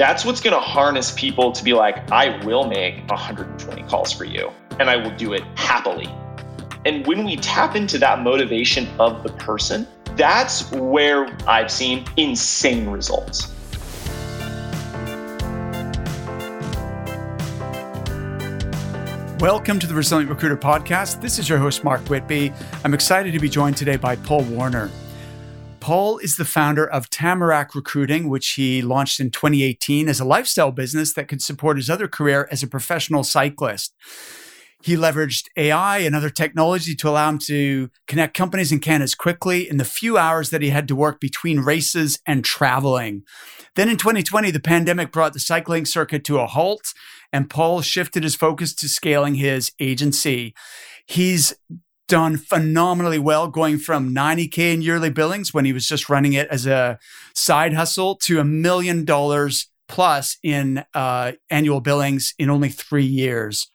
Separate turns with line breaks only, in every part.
That's what's going to harness people to be like, I will make 120 calls for you and I will do it happily. And when we tap into that motivation of the person, that's where I've seen insane results.
Welcome to the Resilient Recruiter Podcast. This is your host, Mark Whitby. I'm excited to be joined today by Paul Warner. Paul is the founder of Tamarack Recruiting, which he launched in 2018 as a lifestyle business that could support his other career as a professional cyclist. He leveraged AI and other technology to allow him to connect companies and candidates quickly in the few hours that he had to work between races and traveling. Then in 2020, the pandemic brought the cycling circuit to a halt, and Paul shifted his focus to scaling his agency. He's done phenomenally well, going from 90K in yearly billings when he was just running it as a side hustle to a million dollars plus in uh, annual billings in only three years.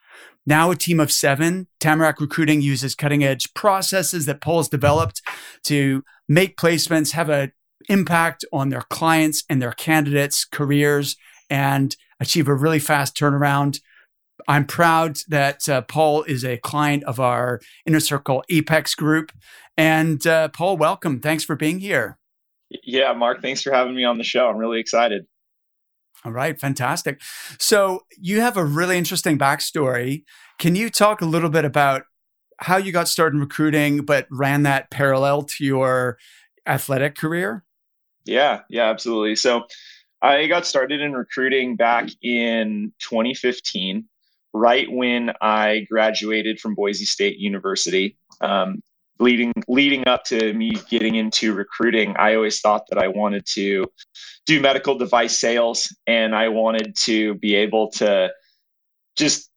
Now, a team of seven, Tamarack Recruiting uses cutting edge processes that Paul has developed to make placements, have an impact on their clients and their candidates' careers, and achieve a really fast turnaround I'm proud that uh, Paul is a client of our Inner Circle Apex group. And uh, Paul, welcome. Thanks for being here.
Yeah, Mark, thanks for having me on the show. I'm really excited.
All right, fantastic. So, you have a really interesting backstory. Can you talk a little bit about how you got started in recruiting, but ran that parallel to your athletic career?
Yeah, yeah, absolutely. So, I got started in recruiting back in 2015 right when I graduated from Boise State University. Um, leading leading up to me getting into recruiting, I always thought that I wanted to do medical device sales, and I wanted to be able to just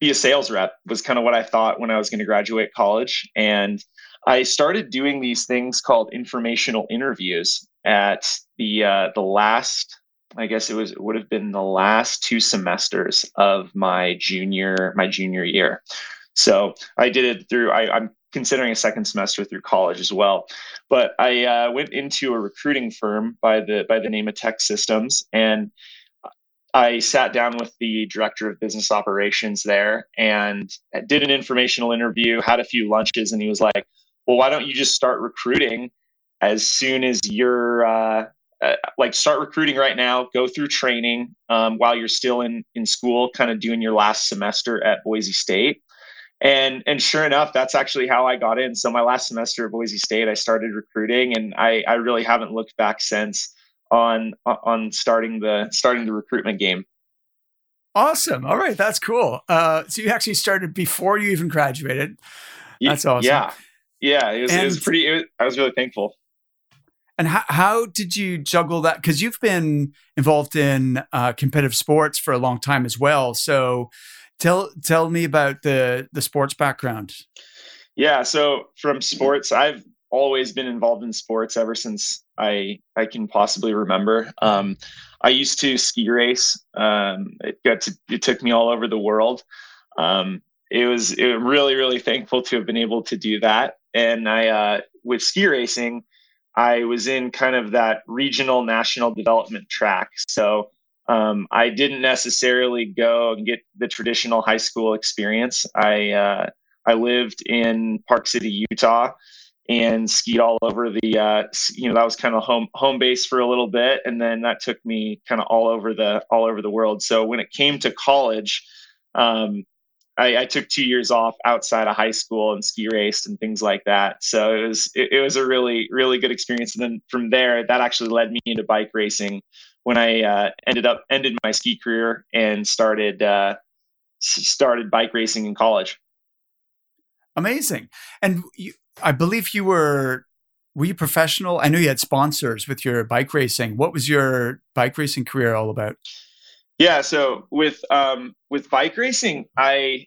be a sales rep. Was kind of what I thought when I was going to graduate college, and I started doing these things called informational interviews at the uh, the last I guess it was it would have been the last two semesters of my junior my junior year. So I did it through. I, am considering a second semester through college as well. But I uh, went into a recruiting firm by the by the name of TEKsystems, and I sat down with the director of business operations there and did an informational interview. Had a few lunches, and he was like, "Well, why don't you just start recruiting?" As soon as you're uh, uh, like start recruiting right now go through training um, while you're still in in school kind of doing your last semester at boise state. And and sure enough that's actually how i got in. So my last semester at boise state i started recruiting and i i really haven't looked back since on on starting the starting the recruitment game.
Awesome. All right. That's cool. Uh, so you actually started before you even graduated. That's awesome.
yeah. Yeah it was, and, it was pretty it was, i was really thankful
and how, how did you juggle that? Because you've been involved in uh, competitive sports for a long time as well. So tell tell me about the the sports background.
Yeah, so from sports, I've always been involved in sports ever since I I can possibly remember. Um, I used to ski race. Um, it got to, it took me all over the world. Um, it was it really really thankful to have been able to do that. And I uh, with ski racing, I was in kind of that regional national development track. So um, I didn't necessarily go and get the traditional high school experience. I uh, I lived in Park City, Utah, and skied all over the. Uh, you know that was kind of home home base for a little bit, and then that took me kind of all over the all over the world. So when it came to college, um, I, I, took two years off outside of high school and ski raced and things like that. So it was it, it, was a really really good experience. And then from there, that actually led me into bike racing when I uh, ended up ended my ski career and started uh, started bike racing in college.
Amazing. And you, I believe you were were you professional? I know you had sponsors with your bike racing. What was your bike racing career all about?
Yeah, so with um with bike racing, I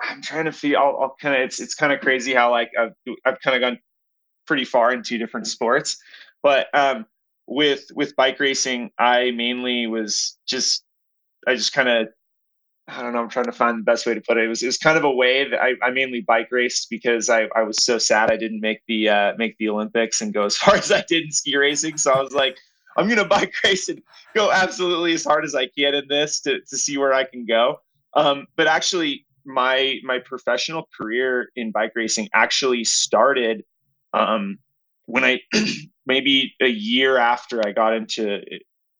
I'm trying to feel. I'll, I'll kind of it's it's kind of crazy how like I've I've kind of gone pretty far in two different sports, but um with with bike racing, I mainly was just I just kind of I don't know. I'm trying to find the best way to put it. It was, it was kind of a way that I, I mainly bike raced because I, I was so sad I didn't make the uh, make the Olympics and go as far as I did in ski racing. So I was like, I'm gonna bike race and go absolutely as hard as I can in this to to see where I can go. Um, but actually, my my professional career in bike racing actually started um, when I maybe a year after I got into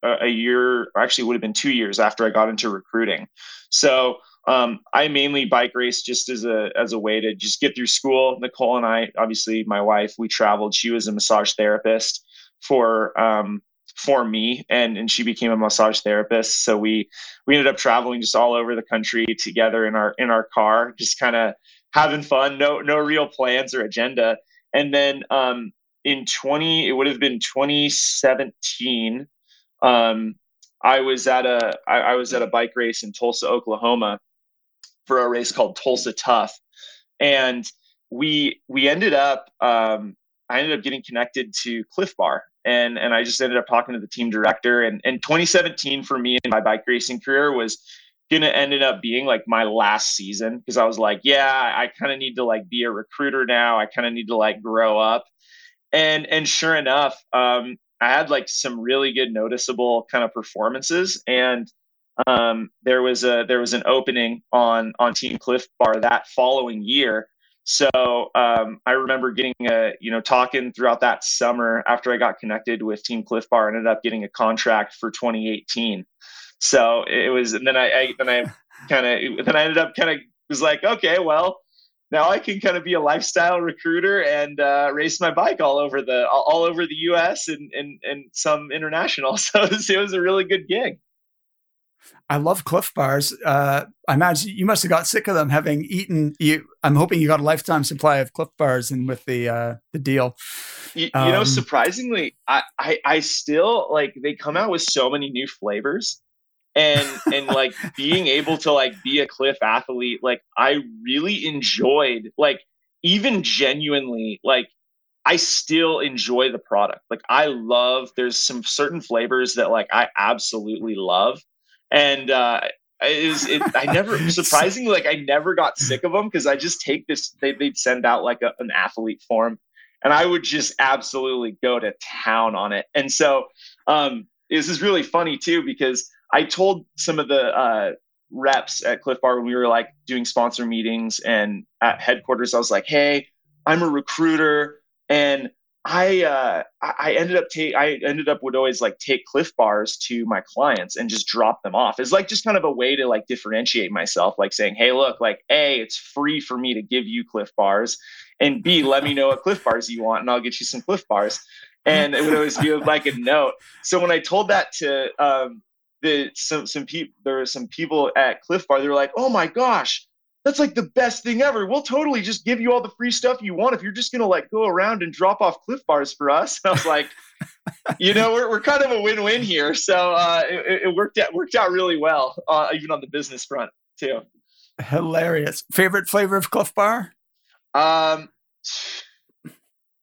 a year, actually would have been two years after I got into recruiting. So um, I mainly bike race just as a as a way to just get through school. Nicole and I, obviously, my wife, we traveled. She was a massage therapist for um, for me, and and she became a massage therapist. So we we ended up traveling just all over the country together in our in our car, just kind of having fun. No no real plans or agenda. And then um, in twenty, it would have been twenty seventeen. Um, I was at a I, I was at a bike race in Tulsa, Oklahoma for a race called Tulsa Tough, and we we ended up um, I ended up getting connected to Clif Bar, and and I just ended up talking to the team director. And and 2017 for me in my bike racing career was gonna ended up being like my last season because I was like, yeah, I kind of need to like be a recruiter now. I kind of need to like grow up. And and sure enough, um, I had like some really good noticeable kind of performances and um, there was a there was an opening on on Team Clif Bar that following year. So um, I remember getting a you know talking throughout that summer after I got connected with Team Clif Bar, ended up getting a contract for 2018. So it was, and then I, I then I kind of then I ended up kind of was like, okay, well, now I can kind of be a lifestyle recruiter and uh, race my bike all over the all over the U.S. and and, and some international. So it was, it was a really good gig.
I love Clif Bars. Uh, I imagine you must have got sick of them having eaten. You, I'm hoping you got a lifetime supply of Clif Bars and with the uh, the deal.
You, um, you know, surprisingly, I, I I still like they come out with so many new flavors and and like being able to like be a clif athlete like i really enjoyed like even genuinely like i still enjoy the product like i love there's some certain flavors that like i absolutely love and uh it was it, i never surprisingly like i never got sick of them because i just take this they, they'd send out like a, an athlete form and i would just absolutely go to town on it. And so um this is really funny too because I told some of the uh, reps at Clif Bar when we were like doing sponsor meetings and at headquarters, I was like, "Hey, I'm a recruiter, and I uh, I ended up take I ended up would always like take Clif Bars to my clients and just drop them off. It's like just kind of a way to like differentiate myself, like saying, "Hey, look, like a, it's free for me to give you Clif Bars, and b, let me know what Clif Bars you want, and I'll get you some Clif Bars." And it would always be like a note. So when I told that to um, the some some people there were some people at Clif Bar. They were like, "Oh my gosh, that's like the best thing ever. We'll totally just give you all the free stuff you want if you're just gonna like go around and drop off Clif Bars for us." And I was like, you know, we're we're kind of a win-win here. So uh, it, it, worked out worked out really well, uh, even on the business front too.
Hilarious. Favorite flavor of Clif Bar?
Um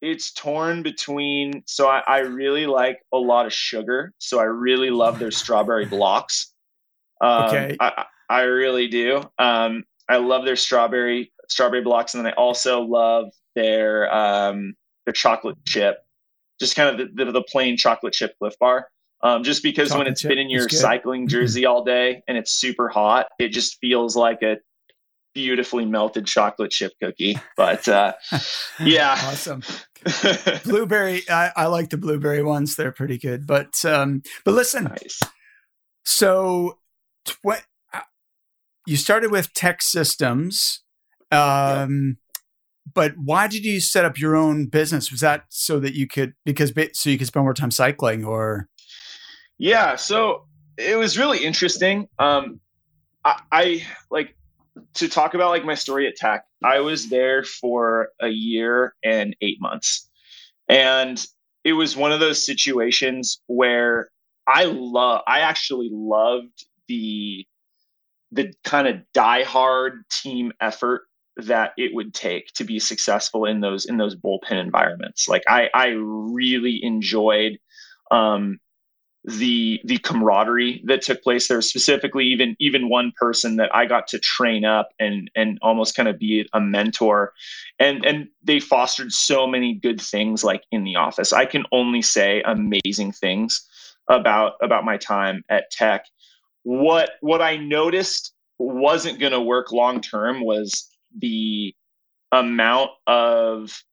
it's torn between so I, I, really like a lot of sugar so i really love their strawberry blocks um, okay I, I really do um, i love their strawberry strawberry blocks and then i also love their um, their chocolate chip just kind of the, the, the plain chocolate chip clif bar um, just because chocolate when it's been in your cycling jersey all day and it's super hot it just feels like a beautifully melted chocolate chip cookie. But uh, yeah,
awesome. blueberry, I, I, like the blueberry ones; they're pretty good. But um, but listen, nice. so tw- you started with TEKsystems. Um, But why did you set up your own business? Was that so that you could because so you could spend more time cycling, or?
Yeah, so it was really interesting. Um, I, I like to talk about like my story at Tech, I was there for a year and eight months. And it was one of those situations where I love I actually loved the the kind of diehard team effort that it would take to be successful in those in those bullpen environments. Like I I really enjoyed um the the camaraderie that took place there specifically even even one person that I got to train up and and almost kind of be a mentor and and they fostered so many good things like in the office I can only say amazing things about about my time at tech. What what I noticed wasn't going to work long term was the amount of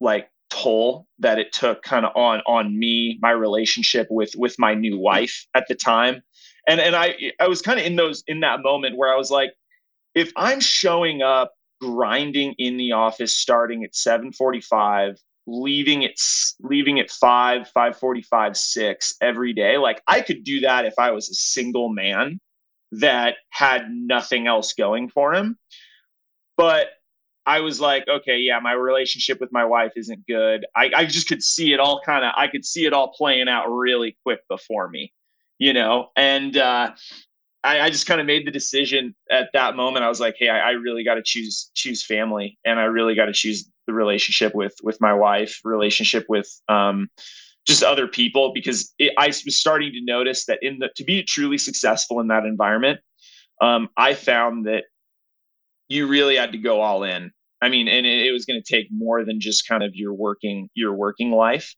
like toll that it took kind of on on me my relationship with with my new wife at the time. And and i i was kind of in those in that moment where i was like if i'm showing up grinding in the office starting at 7:45 leaving it leaving at 5 5:45 6 every day like I could do that if I was a single man that had nothing else going for him but I was like, okay, yeah, my relationship with my wife isn't good. I, I just could see it all kind of, I could see it all playing out really quick before me, you know? And uh, I, I just kind of made the decision at that moment. I was like, hey, I, I really got to choose choose family, and I really got to choose the relationship with with my wife, relationship with um, just other people, because it, I was starting to notice that in the to be truly successful in that environment, um, I found that you really had to go all in. I mean, and it, it was going to take more than just kind of your working your working life.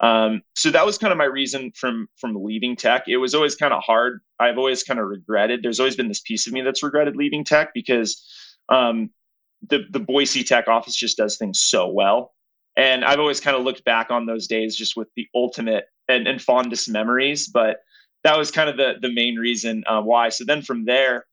Um, so that was kind of my reason from from leaving tech. It was always kind of hard. I've always kind of regretted. There's always been this piece of me that's regretted leaving tech because um, the the Boise tech office just does things so well, and I've always kind of looked back on those days just with the ultimate and, and fondest memories. But that was kind of the the main reason uh, why. So then from there,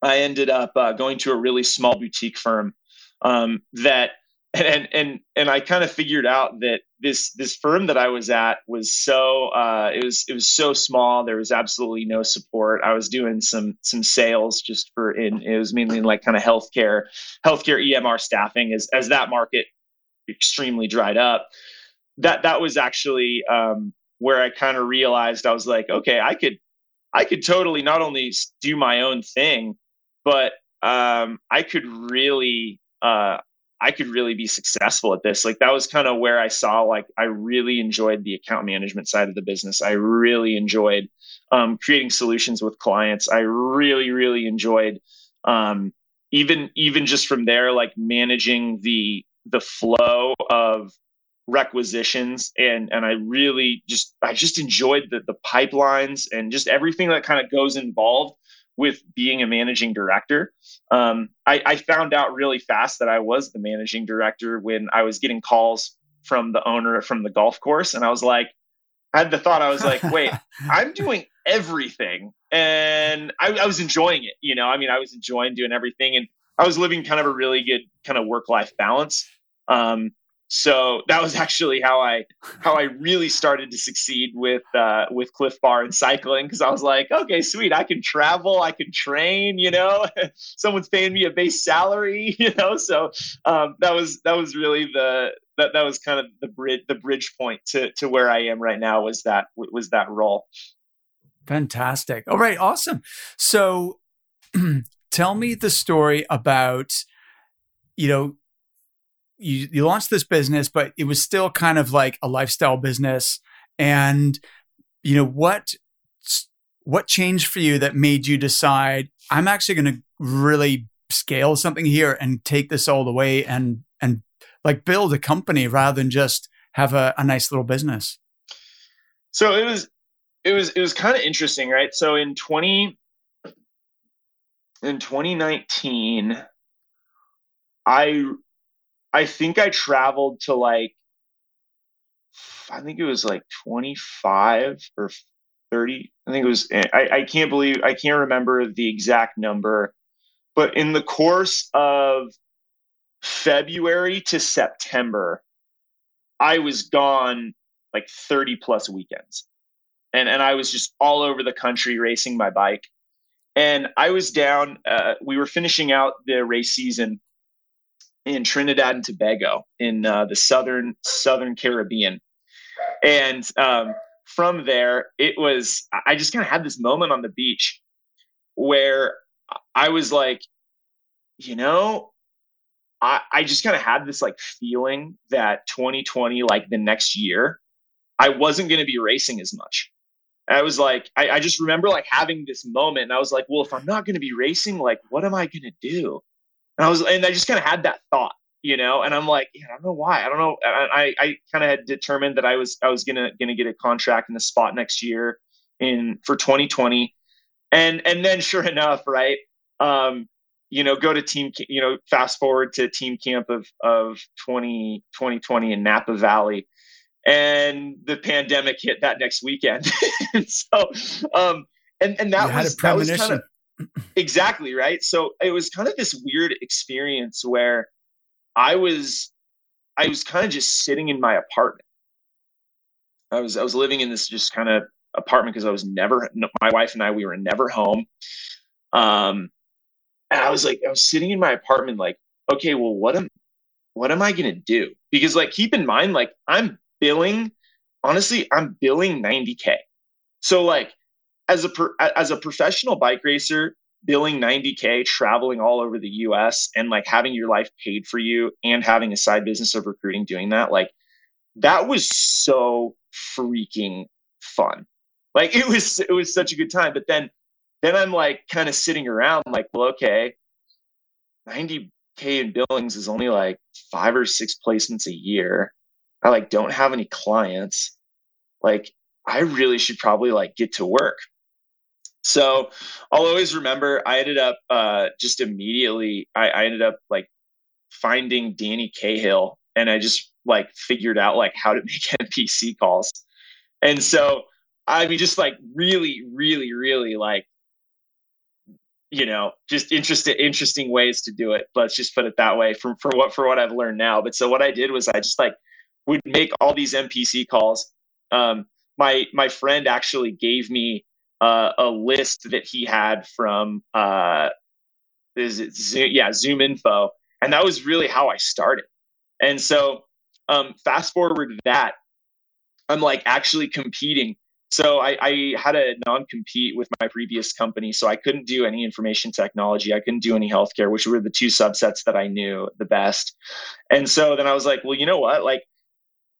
I ended up uh, going to a really small boutique firm um, that and and and I kind of figured out that this this firm that I was at was so uh, it was it was so small. There was absolutely no support. I was doing some some sales just for in it was mainly like kind of healthcare healthcare EMR staffing as as that market extremely dried up. That that was actually um, where I kind of realized I was like, okay, I could I could totally not only do my own thing, but um, I could really uh, I could really be successful at this. Like that was kind of where I saw like I really enjoyed the account management side of the business. I really enjoyed um, creating solutions with clients. I really really enjoyed um, even even just from there like managing the the flow of requisitions and and I really just I just enjoyed the the pipelines and just everything that kind of goes involved with being a managing director. Um, I, I, found out really fast that I was the managing director when I was getting calls from the owner from the golf course. And I was like, I had the thought, I was like, wait, I'm doing everything. And I, I was enjoying it. You know, I mean, I was enjoying doing everything. And I was living kind of a really good kind of work life balance. Um, so that was actually how I how I really started to succeed with uh, with Clif Bar and cycling because I was like, okay, sweet, I can travel, I can train, you know, someone's paying me a base salary, you know. So um, that was that was really the that that was kind of the bridge the bridge point to to where I am right now was that was that role.
Fantastic. All right, awesome. So tell me the story about you know you, you launched this business, but it was still kind of like a lifestyle business. And, you know, what, what changed for you that made you decide I'm actually going to really scale something here and take this all the way and, and like build a company rather than just have a, a nice little business?
So it was, it was, it was kind of interesting, right? So in 20, in 2019, I I think I traveled to like, I think it was like 25 or 30. I think it was, I, I can't believe, I can't remember the exact number, but in the course of February to September, I was gone like 30 plus weekends. And, and I was just all over the country racing my bike. And I was down, uh, we were finishing out the race season in Trinidad and Tobago in uh, the southern southern Caribbean, and um, from there it was I just kind of had this moment on the beach where I was like, you know, I, I just kind of had this like feeling that 2020, like the next year, I wasn't going to be racing as much. I was like, I, I, just remember like having this moment, and I was like, well, if I'm not going to be racing, like, what am I going to do? And I was, and I just kind of had that thought, you know, and I'm like, yeah, I don't know why. I don't know. I, I kind of had determined that I was, I was going to, going to get a contract in the spot next year in for 2020. And, and then sure enough, right. Um, you know, go to team, you know, fast forward to team camp of, of 20, 2020 in Napa Valley and the pandemic hit that next weekend. and so, um, and, and that was, that was kind of, exactly right. So it was kind of this weird experience where I was, I was kind of just sitting in my apartment. I was, I was living in this just kind of apartment because I was never, my wife and I, we were never home. Um, and I was like, I was sitting in my apartment, like, okay, well, what am, what am I going to do? Because like, keep in mind, like I'm billing, honestly, I'm billing 90K. So like as a, as a professional bike racer, billing 90K, traveling all over the US and like having your life paid for you and having a side business of recruiting doing that, like that was so freaking fun. Like it was, it was such a good time. But then then I'm like kind of sitting around like, well, okay, 90K in billings is only like five or six placements a year. I like don't have any clients. Like I really should probably like get to work. So I'll always remember I ended up uh, just immediately, I, I ended up like finding Danny Cahill and I just like figured out like how to make MPC calls. And so, I mean, just like really, really, really like you know, just interesting interesting ways to do it. Let's just put it that way from, for what for what I've learned now. But so what I did was I just like would make all these MPC calls. Um, my my friend actually gave me uh, a list that he had from uh, is it Zoom, yeah ZoomInfo, and that was really how I started. And so um, fast forward to that, I'm like actually competing so I, I had a non-compete with my previous company, so I couldn't do any information technology. I couldn't do any healthcare, which were the two subsets that I knew the best. And so then I was like, well, you know what? Like,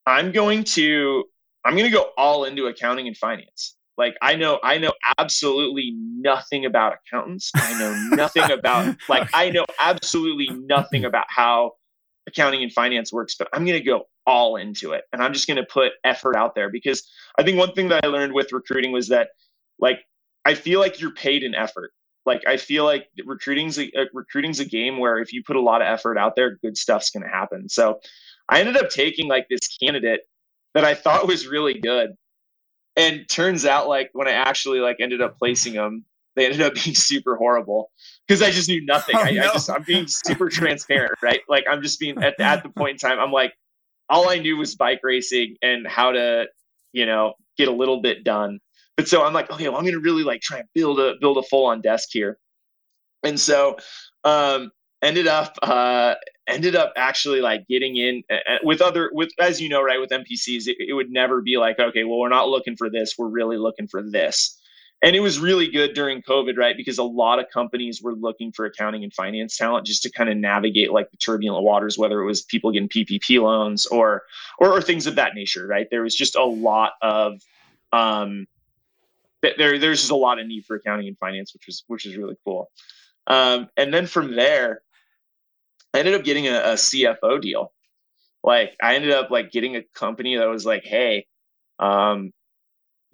I'm going to I'm going to go all into accounting and finance. Like I know I know absolutely nothing about accountants. I know nothing about like I know absolutely nothing about how accounting and finance works, but I'm going to go all into it and I'm just going to put effort out there because I think one thing that I learned with recruiting was that like I feel like you're paid in effort. Like I feel like recruiting's a, uh, recruiting's a game where if you put a lot of effort out there, good stuff's going to happen. So I ended up taking like this candidate that I thought was really good. And turns out like when I actually like ended up placing them, they ended up being super horrible because I just knew nothing. Oh, I, no. I, just I'm being super transparent, right? Like I'm just being at, at the point in time, I'm like, all I knew was bike racing and how to, you know, get a little bit done. But so I'm like, okay, well, I'm gonna really like try and build a build a full on desk here. And so um ended up uh ended up actually like getting in uh, with other with as you know right with mpcs it, it, would never be like okay well we're not looking for this we're really looking for this. And it was really good during covid right because a lot of companies were looking for accounting and finance talent just to kind of navigate like the turbulent waters whether it was people getting ppp loans or or, or things of that nature right? There was just a lot of um there there's just a lot of need for accounting and finance which was which is really cool. Um and then from there i ended up getting a, a cfo deal like i ended up like getting a company that was like hey um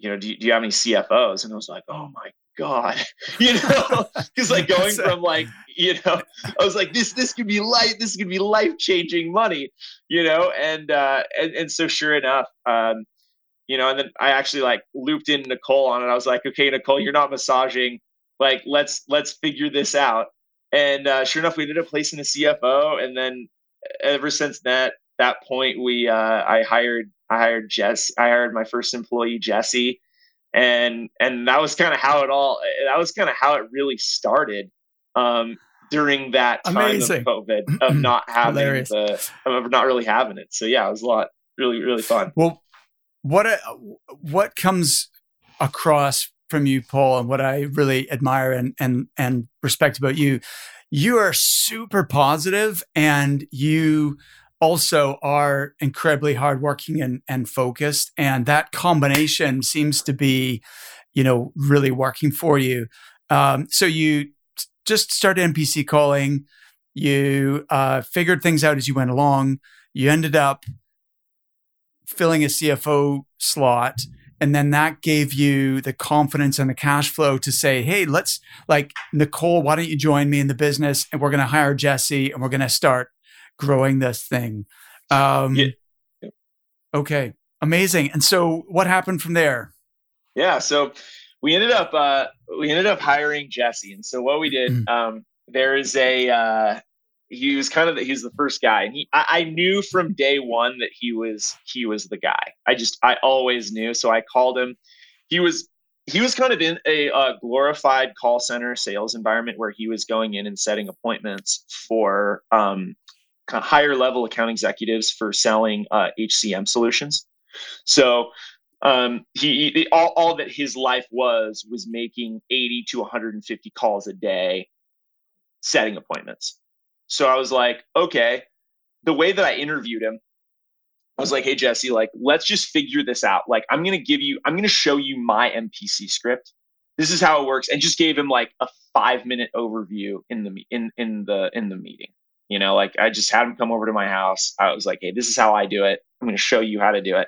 you know, do you, do you have any CFOs? And I was like, oh my God, you know, because like going from like, you know, I was like, this, this could be life, this could be life changing money, you know? And, uh, and, and so sure enough, um, you know, and then I actually like looped in Nicole on it. I was like, okay, Nicole, you're not massaging. Like, let's, let's figure this out. And, uh, sure enough, we ended up placing a CFO. And then ever since that, that point, we, uh, I hired I hired Jess. I hired my first employee, Jesse, and and that was kind of how it all. That was kind of how it really started um, during that time Amazing. of COVID of not having the of not really having it. So yeah, it was a lot really really fun.
Well, what a, what comes across from you, Paul, and what I really admire and and and respect about you, you are super positive and you also are incredibly hardworking and, and focused. And that combination seems to be, you know, really working for you. Um, so you just started MPC calling. You uh, figured things out as you went along. You ended up filling a CFO slot. And then that gave you the confidence and the cash flow to say, hey, let's like, Nicole, why don't you join me in the business? And we're going to hire Jesse and we're going to start growing this thing. Um, yeah. Okay. Amazing. And so what happened from there?
Yeah. So we ended up, uh, we ended up hiring Jesse. And so what we did, mm. um, there is a, uh, he was kind of the, he was the first guy. And he I, I, knew from day one that he was he was the guy. I just i always knew. So i called him. He was he was kind of in a, glorified call center sales environment where he was going in and setting appointments for um, kind of higher level account executives for selling uh, hcm solutions. So um, he, he all, all that his life was was making 80 to 150 calls a day setting appointments so I was like, okay. The way that I interviewed him, I was like, hey, Jesse, like, let's just figure this out. Like, I'm going to give you, I'm going to show you my MPC script. This is how it works. And just gave him like a five minute overview in the, in, in the, in the meeting. You know, like I just had him come over to my house. I was like, hey, this is how I do it. I'm going to show you how to do it.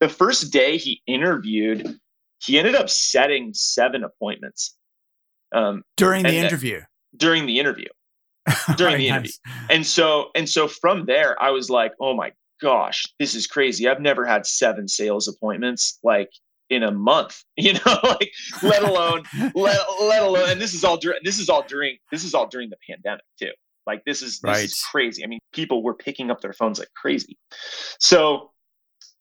The first day he interviewed, he ended up setting seven appointments
um, during the interview.
During the interview, during the interview. And so and so from there I was like, "Oh my gosh, this is crazy. I've never had seven sales appointments like in a month, you know, like let alone let, let alone and this is all during this is all during this is all during the pandemic too. Like this is this right. is crazy. I mean, people were picking up their phones like crazy. So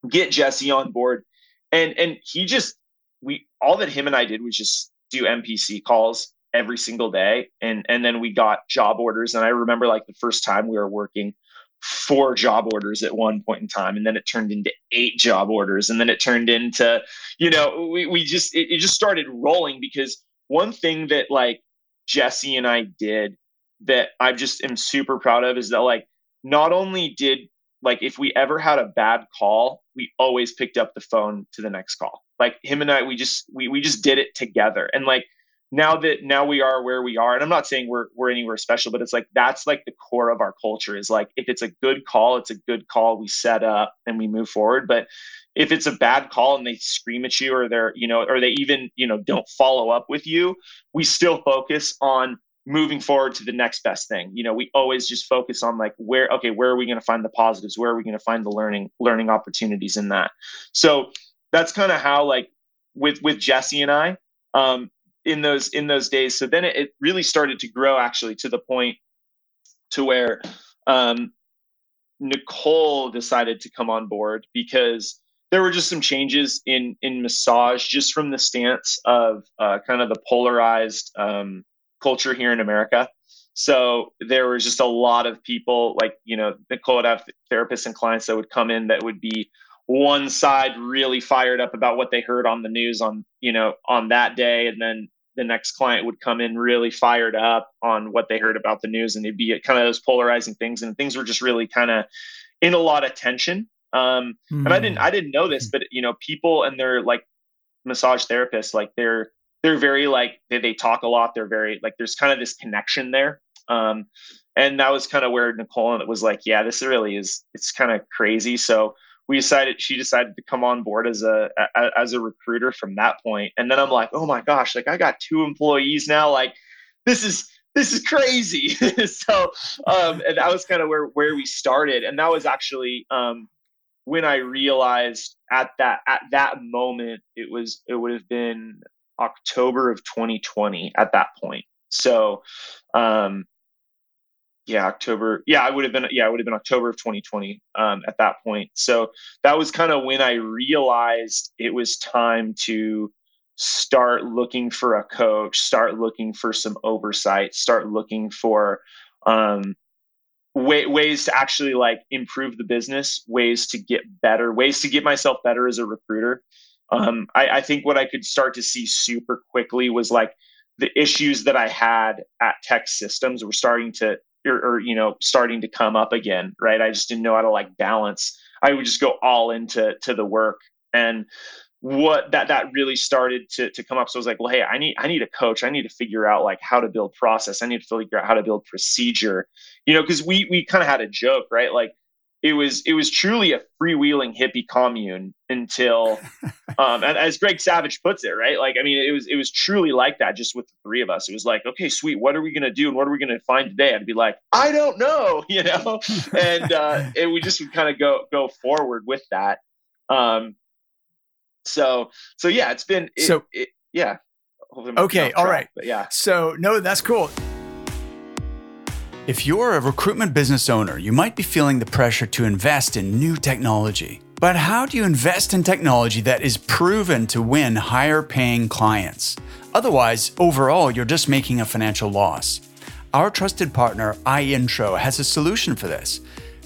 get Jesse on board and and he just we all that him and I did was just do MPC calls every single day. And and then we got job orders. And i remember like the first time we were working four job orders at one point in time. And then it turned into eight job orders. And then it turned into you know we, we just it, it just started rolling. Because one thing that like jesse and i did that i just am super proud of is that like not only did like if we ever had a bad call we always picked up the phone to the next call. Like him and i we just we, we just did it together. And like now that now we are where we are and i'm not saying we're we're anywhere special but it's like that's like the core of our culture is like if it's a good call it's a good call we set up and we move forward. But if it's a bad call and they scream at you or they're you know or they even you know don't follow up with you we still focus on moving forward to the next best thing. You know we always just focus on like where okay where are we going to find the positives? Where are we going to find the learning learning opportunities in that? So that's kind of how like with with jesse and i um, in those in those days. So then it, it really started to grow actually to the point to where um, Nicole decided to come on board because there were just some changes in in massage just from the stance of uh, kind of the polarized um, culture here in America. So there was just a lot of people like you know Nicole would have therapists and clients that would come in that would be one side really fired up about what they heard on the news on you know on that day and then the next client would come in really fired up on what they heard about the news and it'd be kind of those polarizing things and things were just really kind of in a lot of tension um, mm. and i didn't i didn't know this hmm. but you know people and they're like massage therapists like they're they're very like they, they talk a lot they're very like there's kind of this connection there um, and that was kind of where nicole and it was like yeah this really is it's kind of crazy so we decided she decided to come on board as a, a, as a recruiter from that point. And then i'm like oh my gosh like i got two employees now like this is this is crazy. So um and that was kind of where where we started. And that was actually um when i realized at that at that moment it was it would have been october of 2020 at that point. So um yeah october yeah i would have been yeah it would have been october of 2020 um, at that point. So that was kind of when i realized it was time to start looking for a coach start looking for some oversight start looking for um, way, ways to actually like improve the business ways to get better ways to get myself better as a recruiter. Um, I, I think what i could start to see super quickly was like the issues that I had at TEKsystems were starting to or, or, you know starting to come up again right i just didn't know how to like balance i would just go all into to the work and what that that really started to to come up. So I was like, well, hey, I need I need a coach. I need to figure out like how to build process. I need to figure out how to build procedure. You know, because we we kind of had a joke, right? Like it was it was truly a freewheeling hippie commune until um and as Greg Savage puts it, right? Like I mean it was it was truly like that just with the three of us. It was like, okay, sweet, what are we gonna do and what are we gonna find today? I'd be like, I don't know, you know? and uh and we just would kind of go go forward with that. Um so so yeah, it's been it,
so
it, yeah.
Okay, all right.
Yeah.
So no, that's cool. If you're a recruitment business owner, you might be feeling the pressure to invest in new technology. But how do you invest in technology that is proven to win higher paying clients? Otherwise, overall, you're just making a financial loss. Our trusted partner, iIntro, has a solution for this.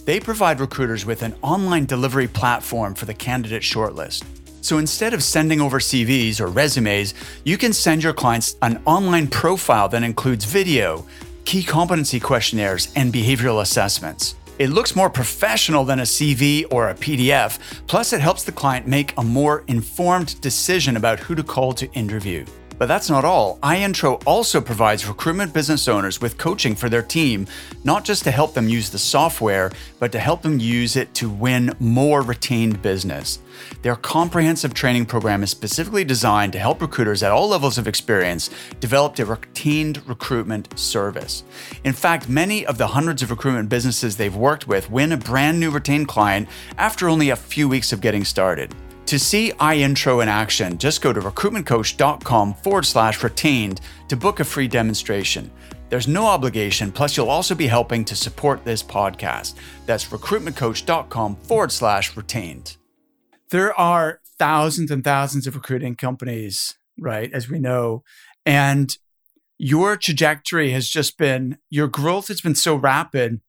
They provide recruiters with an online delivery platform for the candidate shortlist. So instead of sending over CVs or resumes, you can send your clients an online profile that includes video, key competency questionnaires, and behavioral assessments. It looks more professional than a CV or a PDF, plus, it helps the client make a more informed decision about who to call to interview. But that's not all. iIntro also provides recruitment business owners with coaching for their team, not just to help them use the software, but to help them use it to win more retained business. Their comprehensive training program is specifically designed to help recruiters at all levels of experience develop a retained recruitment service. In fact, many of the hundreds of recruitment businesses they've worked with win a brand new retained client after only a few weeks of getting started. To see iIntro in action, just go to recruitmentcoach.com forward slash retained to book a free demonstration. There's no obligation, plus, you'll also be helping to support this podcast. That's recruitmentcoach.com forward slash retained. There are thousands and thousands of recruiting companies, right, as we know. And your trajectory has just been, your growth has been so rapid.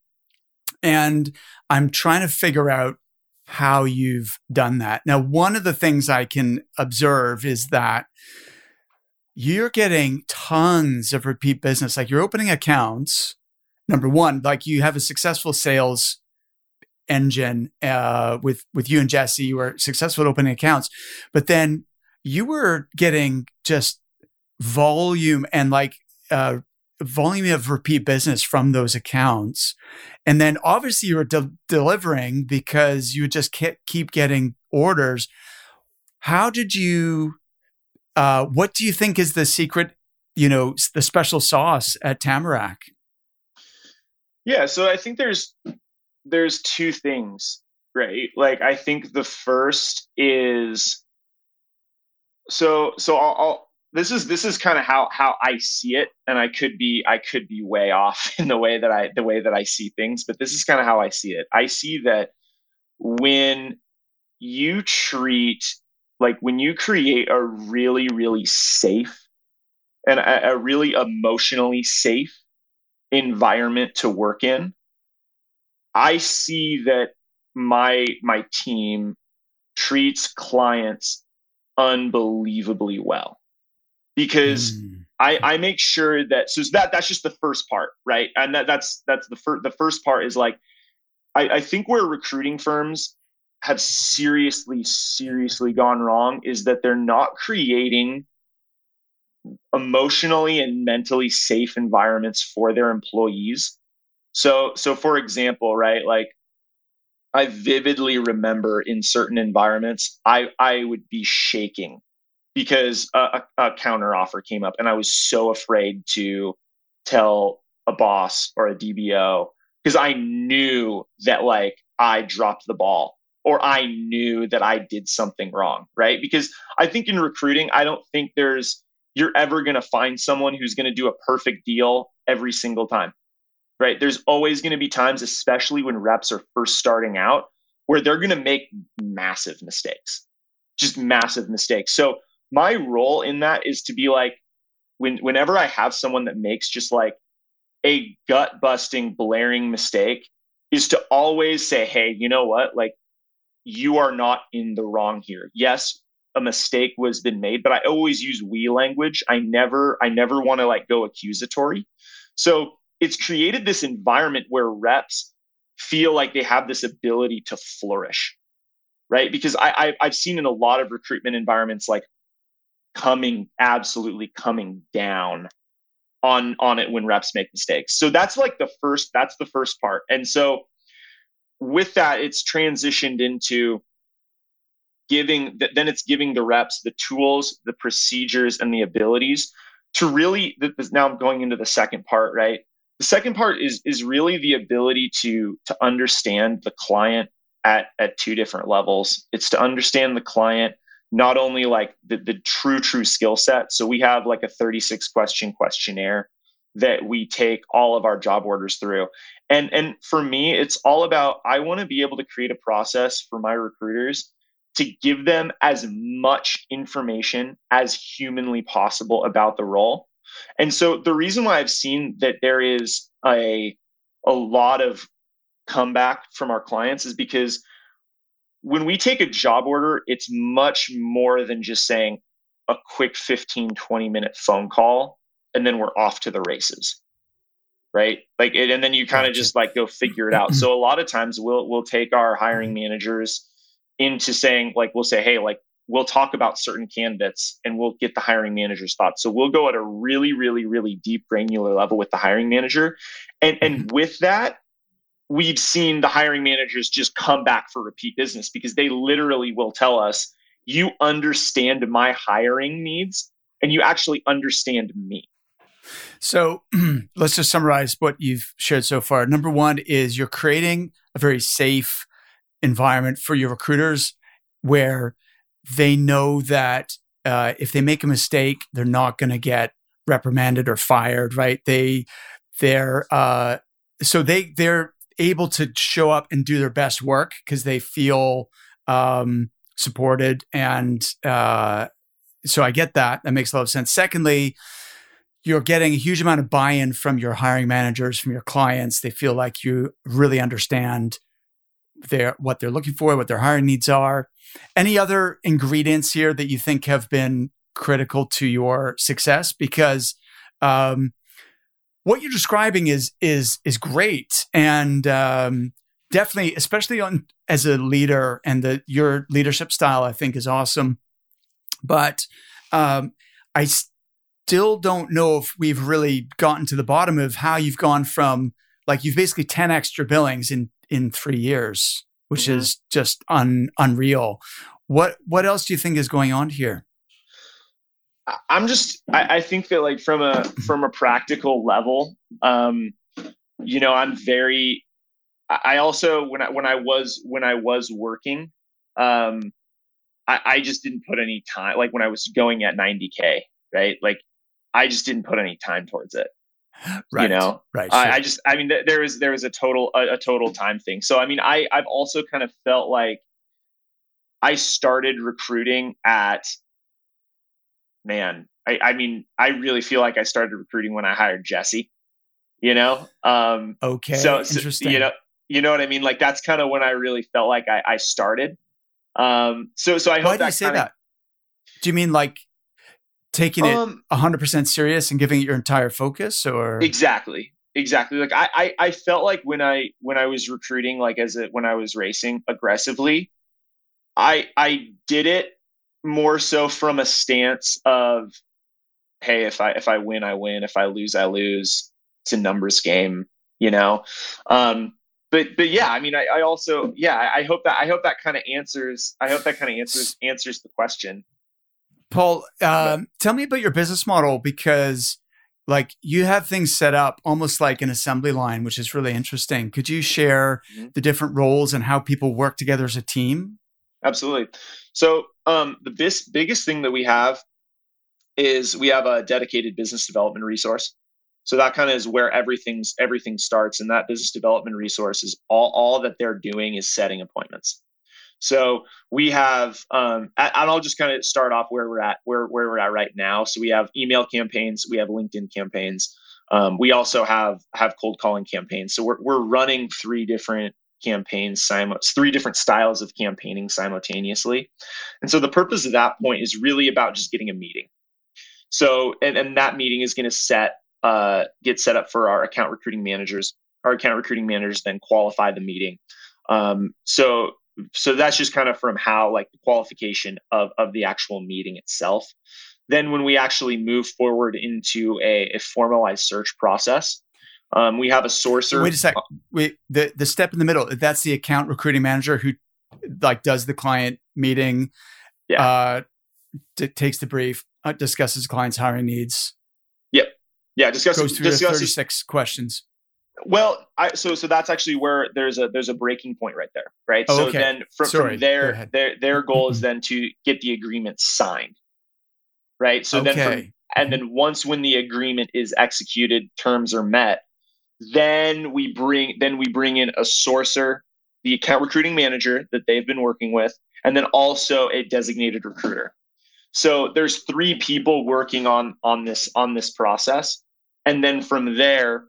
And I'm trying to figure out how you've done that. Now, one of the things I can observe is that you're getting tons of repeat business. Like you're opening accounts. Number one, like you have a successful sales engine uh, with with you and Jesse. You were successful at opening accounts, but then you were getting just volume and like uh, volume of repeat business from those accounts. And then obviously you were de- delivering because you just keep getting orders. How did you, uh, what do you think is the secret, you know, the special sauce at Tamarack?
Yeah. So I think there's, there's two things, right? Like I think the first is, so, so I'll, I'll this is this is kind of how how I see it, and I could be I could be way off in the way that I the way that I see things, but this is kind of how I see it. I see that when you treat like when you create a really really safe and a, a really emotionally safe environment to work in, I see that my my team treats clients unbelievably well because mm. I, I make sure that so that that's just the first part, right? And that, that's that's the first the first part is like I, I think where recruiting firms have seriously seriously gone wrong is that they're not creating emotionally and mentally safe environments for their employees. So so for example, right, like I vividly remember in certain environments, I I would be shaking because a, a, counter offer came up and I was so afraid to tell a boss or a DBO because I knew that like I dropped the ball or I knew that I did something wrong, right? Because I think in recruiting, I don't think there's you're ever going to find someone who's going to do a perfect deal every single time. Right? There's always going to be times especially when reps are first starting out where they're going to make massive mistakes. Just massive mistakes. So my role in that is to be like when whenever I have someone that makes just like a gut busting blaring mistake is to always say, "Hey, you know what? Like you are not in the wrong here. Yes, a mistake was been made, but I always use we language. I never I never want to like go accusatory. So, it's created this environment where reps feel like they have this ability to flourish right? Because I, I I've seen in a lot of recruitment environments like coming absolutely coming down on on it when reps make mistakes. So that's like the first that's the first part. And so with that it's transitioned into giving then it's giving the reps the tools, the procedures and the abilities to really now I'm going into the second part, right? The second part is is really the ability to to understand the client at at two different levels. It's to understand the client not only like the, the true true skill set. So we have like a 36 question questionnaire that we take all of our job orders through. And and for me it's all about i want to be able to create a process for my recruiters to give them as much information as humanly possible about the role. And so the reason why i've seen that there is a a lot of comeback from our clients is because when we take a job order, it's much more than just saying a quick 15, 20 minute phone call and then we're off to the races. Right. Like, it, and then you kind of just like go figure it out. so a lot of times we'll, we'll take our hiring managers into saying, like, we'll say, Hey, like, we'll talk about certain candidates and we'll get the hiring manager's thoughts. So we'll go at a really, really, really deep granular level with the hiring manager. And, and mm-hmm. with that, we've seen the hiring managers just come back for repeat business because they literally will tell us, you understand my hiring needs and you actually understand me.
So let's just summarize what you've shared so far. Number one is you're creating a very safe environment for your recruiters where they know that uh, if they make a mistake, they're not going to get reprimanded or fired, right? They, they're, uh, so they, they're able to show up and do their best work because they feel um, supported. And uh, so I get that. That makes a lot of sense. Secondly, you're getting a huge amount of buy in from your hiring managers, from your clients. They feel like you really understand their what they're looking for, what their hiring needs are. Any other ingredients here that you think have been critical to your success? Because um, what you're describing is is is great. And um, definitely especially on as a leader and the your leadership style i think is awesome. But um, i still don't know if we've really gotten to the bottom of how you've gone from like you've basically 10 extra billings in in three years which mm-hmm. is just un, unreal. What what else do you think is going on here
I'm just I, I, think that like from a from a practical level, um, you know, I'm very I also when I when I was when I was working, um, I, I just didn't put any time like when I was going at 90K, right? Like I just didn't put any time towards it.
Right.
You know,
right.
Sure. I, I, just, I mean, th- there was, there was a total, a, a total time thing. So, I mean, I, I've also kind of felt like I started recruiting at man, I, I mean, I really feel like I started recruiting when I hired Jesse. You know, um,
okay,
so, so you know, you know what I mean. Like that's kind of when I really felt like I, I started. Um, so so I hope
Why do you say kinda, that? Do you mean like taking it um, hundred percent serious and giving it your entire focus, or
exactly, exactly? Like I, I I felt like when I when I was recruiting, like as a, when I was racing aggressively, I I did it more so from a stance of hey if i if i win i win. If i lose i lose. It's a numbers game you know? Um but but yeah i mean i, I also yeah I, hope that i hope that kind of answers i hope that kind of answers answers the question.
Paul um, tell me about your business model because like you have things set up almost like an assembly line which is really interesting. Could you share mm-hmm. the different roles and how people work together as a team?
Absolutely. So um, the bis- biggest thing that we have is we have a dedicated business development resource. So that kind of is where everything's everything starts, and that business development resource is all all that they're doing is setting appointments. So we have, um, and I'll just kind of start off where we're at, where where we're at right now. So we have email campaigns, we have LinkedIn campaigns, um, we also have have cold calling campaigns. So we're we're running three different campaigns three different styles of campaigning simultaneously. And so the purpose of that point is really about just getting a meeting. So and, and that meeting is going to set uh, get set up for our account recruiting managers. Our account recruiting managers then qualify the meeting. Um, so so that's just kind of from how like the qualification of of the actual meeting itself. Then when we actually move forward into a, a formalized search process, um, we have a sourcer.
Wait a sec. Wait, the the step in the middle. That's the account recruiting manager who like does the client meeting. Yeah. Uh, d- takes the brief, uh, discusses client's hiring needs.
Yep. Yeah. Discusses
goes through discusses, thirty six questions.
Well, I, so so that's actually where there's a there's a breaking point right there, right? Oh, so okay. then from, from there, their their goal is then to get the agreement signed, right? So okay. then from, and then once when the agreement is executed, terms are met, then we bring then we bring in a sourcer, the account recruiting manager that they've been working with, and then also a designated recruiter. So there's three people working on on this on this process, and then from there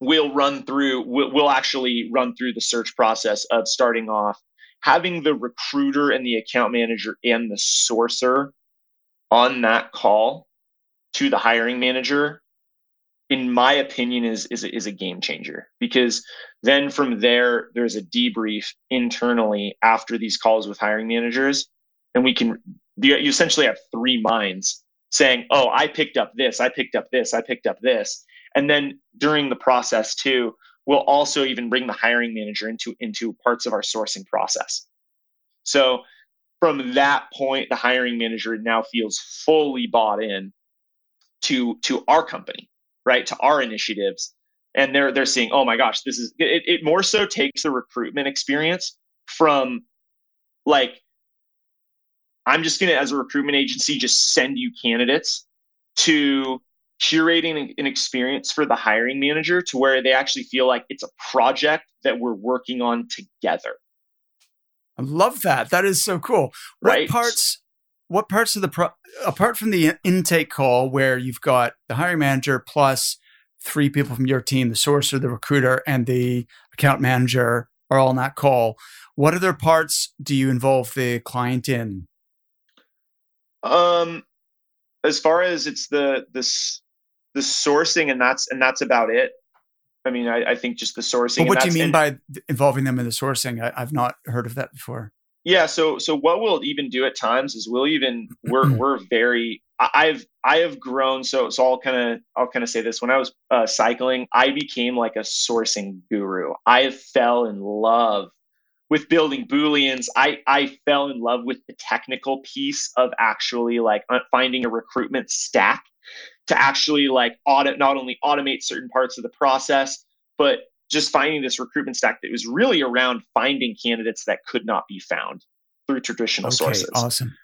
we'll run through we'll, we'll actually run through the search process of starting off having the recruiter and the account manager and the sourcer on that call to the hiring manager in my opinion is is is a game changer because then from there there's a debrief internally after these calls with hiring managers and we can you essentially have three minds saying oh i picked up this i picked up this i picked up this and then during the process too, we'll also even bring the hiring manager into into parts of our sourcing process. So from that point, the hiring manager now feels fully bought in to to our company, right? To our initiatives. And they're they're seeing, oh my gosh, this is it, it more so takes the recruitment experience from like I'm just gonna, as a recruitment agency, just send you candidates to curating an experience for the hiring manager to where they actually feel like it's a project that we're working on together.
I love that. That is so cool. Right. What parts what parts of the pro apart from the intake call where you've got the hiring manager plus three people from your team, the sourcer, the recruiter, and the account manager are all in that call. What other parts do you involve the client in?
Um as far as it's the this the sourcing and that's and that's about it. I mean, I, I think just the sourcing.
But what do you mean by involving them in the sourcing? I, I've not heard of that before.
Yeah, so so what we'll even do at times is we'll even we're we're very I've I have grown so so I'll kind of I'll kind of say this when I was uh, cycling I became like a sourcing guru. I fell in love with building booleans. I I fell in love with the technical piece of actually like uh, finding a recruitment stack to actually like audit not only automate certain parts of the process but just finding this recruitment stack that was really around finding candidates that could not be found through traditional okay, sources.
awesome.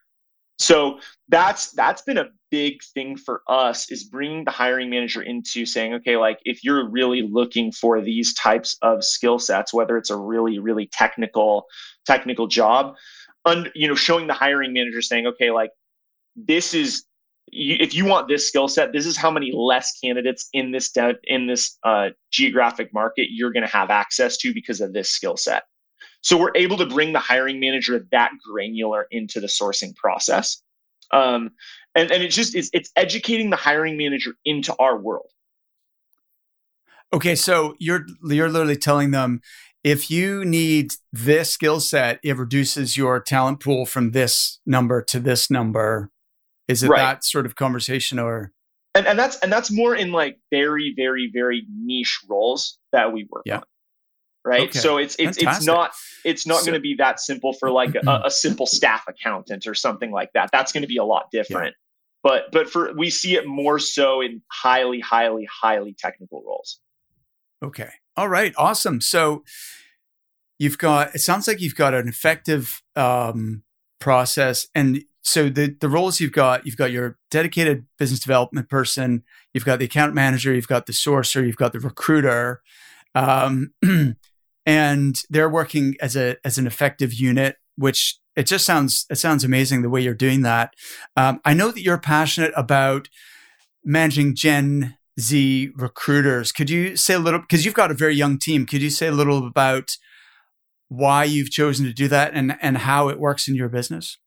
So that's that's been a big thing for us is bringing the hiring manager into saying okay like if you're really looking for these types of skill sets whether it's a really really technical technical job and you know showing the hiring manager saying okay like this is you, if you want this skill set, this is how many less candidates in this de- in this uh, geographic market you're going to have access to because of this skill set. So we're able to bring the hiring manager that granular into the sourcing process, um, and and it just is it's educating the hiring manager into our world.
Okay, so you're you're literally telling them if you need this skill set, it reduces your talent pool from this number to this number is it right. that sort of conversation or?
And, and that's and that's more in like very very very niche roles that we work yeah. on right okay. so it's it's Fantastic. it's not it's not so, going to be that simple for like a, a, simple staff accountant or something like that that's going to be a lot different yeah. but but for we see it more so in highly highly highly technical roles
okay all right awesome so you've got it sounds like you've got an effective um, process and so the the roles you've got, you've got your dedicated business development person, you've got the account manager, you've got the sourcer, you've got the recruiter, um, and they're working as a as an effective unit. Which it just sounds it sounds amazing the way you're doing that. Um, I know that you're passionate about managing Gen Z recruiters. Could you say a little because you've got a very young team? Could you say a little about why you've chosen to do that and and how it works in your business?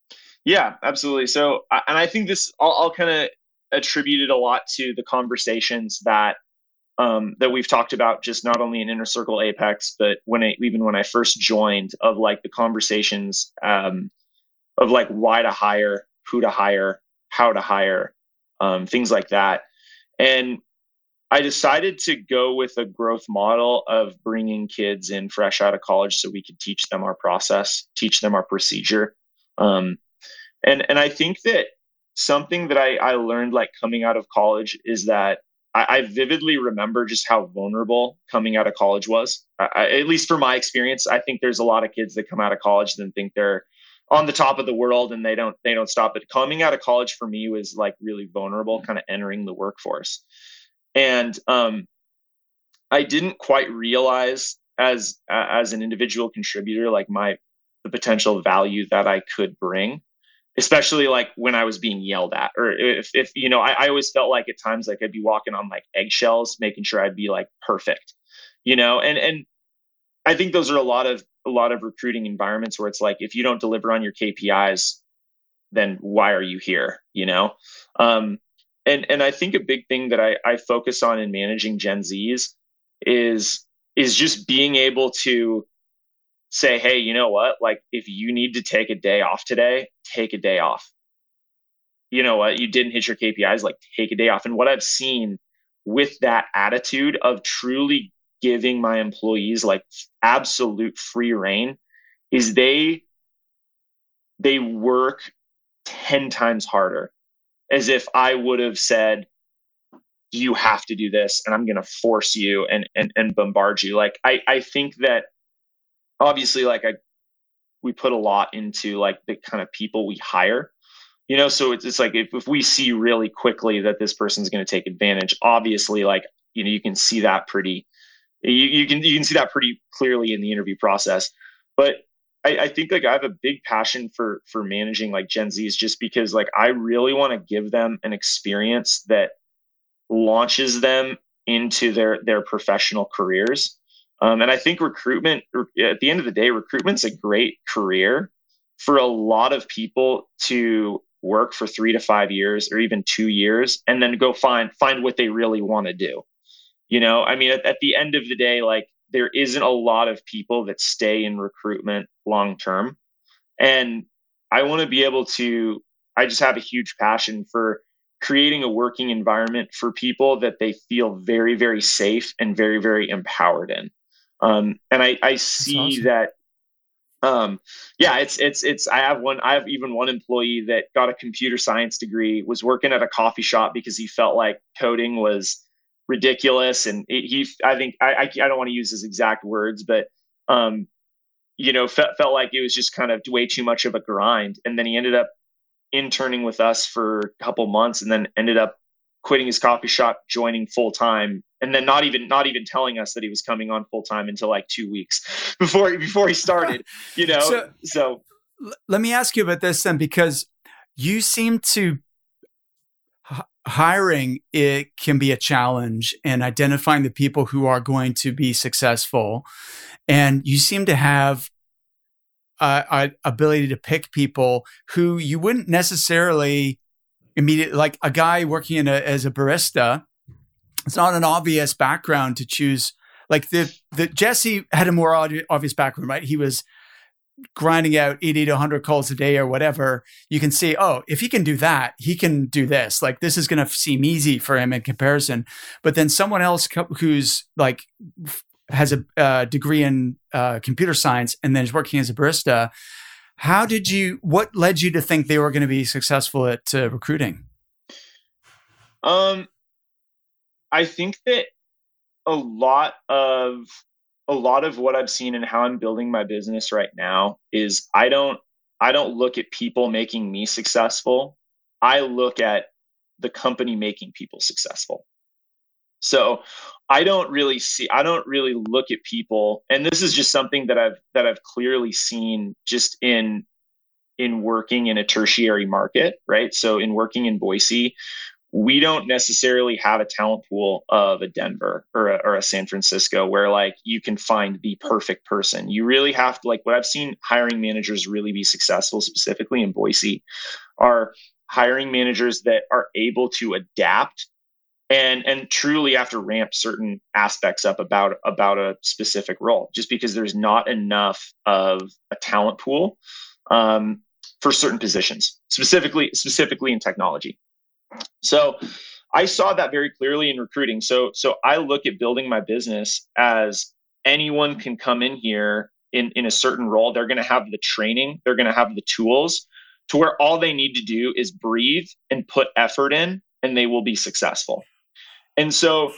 Yeah, absolutely. So, and I think this, I'll, I'll kind of attribute it a lot to the conversations that um, that we've talked about just not only in inner circle apex but when I, even when i first joined of like the conversations um, of like why to hire who to hire how to hire um, things like that and i decided to go with a growth model of bringing kids in fresh out of college so we could teach them our process teach them our procedure um, and and i think that something that I, I learned like coming out of college is that I, I vividly remember just how vulnerable coming out of college was. I, at least for my experience, I think there's a lot of kids that come out of college and think they're on the top of the world and they don't they don't stop. But coming out of college for me was like really vulnerable, kind of entering the workforce. And um, I didn't quite realize as as an individual contributor like my the potential value that I could bring especially like when I was being yelled at, or if, if you know, I, I always felt like at times like I'd be walking on like eggshells, making sure I'd be like perfect, you know, and and I think those are a lot of a lot of recruiting environments where it's like if you don't deliver on your KPIs, then why are you here, you know? Um, and and I think a big thing that I, I focus on in managing Gen Zs is is just being able to say, hey, you know what? Like, if you need to take a day off today, take a day off. You know what? You didn't hit your KPIs, like, take a day off. And what I've seen with that attitude of truly giving my employees like absolute free reign is they they work 10 times harder as if I would have said, you have to do this and I'm going to force you and, and, and bombard you. Like, I, I think that obviously like I we put a lot into like the kind of people we hire you know so it's, it's like if, if we see really quickly that this person's going to take advantage obviously like you know you can see that pretty you, you can you can see that pretty clearly in the interview process. But I, I think like i have a big passion for for managing like gen z's just because like i really want to give them an experience that launches them into their their professional careers um, and I think recruitment, at the end of the day, recruitment's a great career for a lot of people to work for three to five years or even two years and then go find find what they really want to do. You know, I mean, at, at the end of the day, like there isn't a lot of people that stay in recruitment long term. And I want to be able to, I just have a huge passion for creating a working environment for people that they feel very, very safe and very, very empowered in. Um, and I, I see awesome. that um, yeah, it's it's it's. I have one. I have even one employee that got a computer science degree, was working at a coffee shop because he felt like coding was ridiculous, and it, he. I think I, I, I don't want to use his exact words, but um, you know, felt felt like it was just kind of way too much of a grind, and then he ended up interning with us for a couple months, and then ended up quitting his coffee shop, joining full time, and then not even not even telling us that he was coming on full time until like two weeks before before he started. You know, so, so
let me ask you about this then, because you seem to hiring it can be a challenge and identifying the people who are going to be successful and you seem to have a, a ability to pick people who you wouldn't necessarily immediately like a guy working in a, as a barista it's not an obvious background to choose like the the jesse had a more obvious background right he was grinding out 80 to 100 calls a day or whatever you can see oh if he can do that he can do this like this is going to seem easy for him in comparison but then someone else who's like has a uh, degree in uh, computer science and then is working as a barista how did you? What led you to think they were going to be successful at uh, recruiting?
Um, I think that a lot of a lot of what I've seen and how I'm building my business right now is I don't I don't look at people making me successful. I look at the company making people successful. So I don't really see I don't really look at people and this is just something that I've that I've clearly seen just in in working in a tertiary market, right? So in working in Boise, we don't necessarily have a talent pool of a Denver or a, or a San Francisco where like you can find the perfect person. You really have to like what I've seen hiring managers really be successful specifically in Boise are hiring managers that are able to adapt and and truly have to ramp certain aspects up about about a specific role just because there's not enough of a talent pool um, for certain positions specifically specifically in technology so i saw that very clearly in recruiting. So so i look at building my business as anyone can come in here in in a certain role they're going to have the training they're going to have the tools to where all they need to do is breathe and put effort in and they will be successful. And so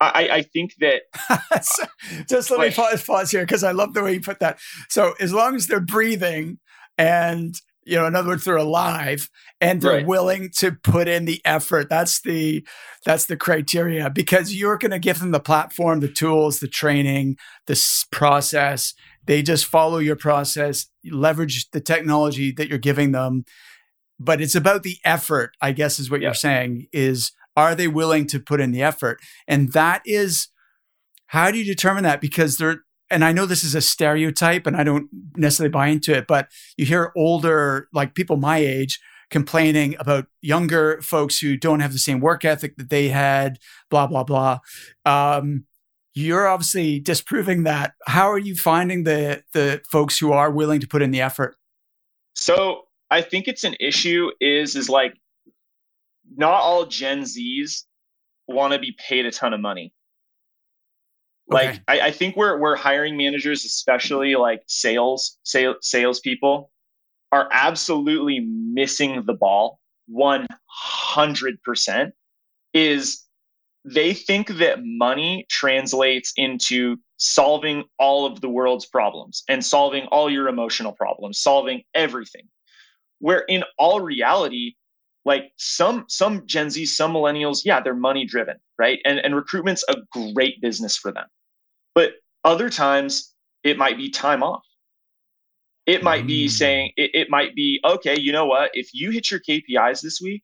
I, I think that
just let like, me pause, pause here because I love the way you put that. So as long as they're breathing and you know, in other words, they're alive and they're right. willing to put in the effort. That's the that's the criteria because you're going to give them the platform, the tools, the training, this process. They just follow your process, leverage the technology that you're giving them. But it's about the effort, I guess, is what yeah. you're saying. Is are they willing to put in the effort? And that is how do you determine that? Because they're, and I know this is a stereotype and I don't necessarily buy into it, but you hear older, like people my age, complaining about younger folks who don't have the same work ethic that they had, blah, blah, blah. Um, you're obviously disproving that. How are you finding the the folks who are willing to put in the effort?
So I think it's an issue is is like not all Gen Zs want to be paid a ton of money. Like okay. I, I, think we're we're hiring managers, especially like sales, sales salespeople, are absolutely missing the ball. One hundred percent is they think that money translates into solving all of the world's problems and solving all your emotional problems, solving everything. Where in all reality, like some some gen z some millennials yeah they're money driven right and and recruitment's a great business for them but other times it might be time off it might be mm. saying it, it might be okay you know what if you hit your kpis this week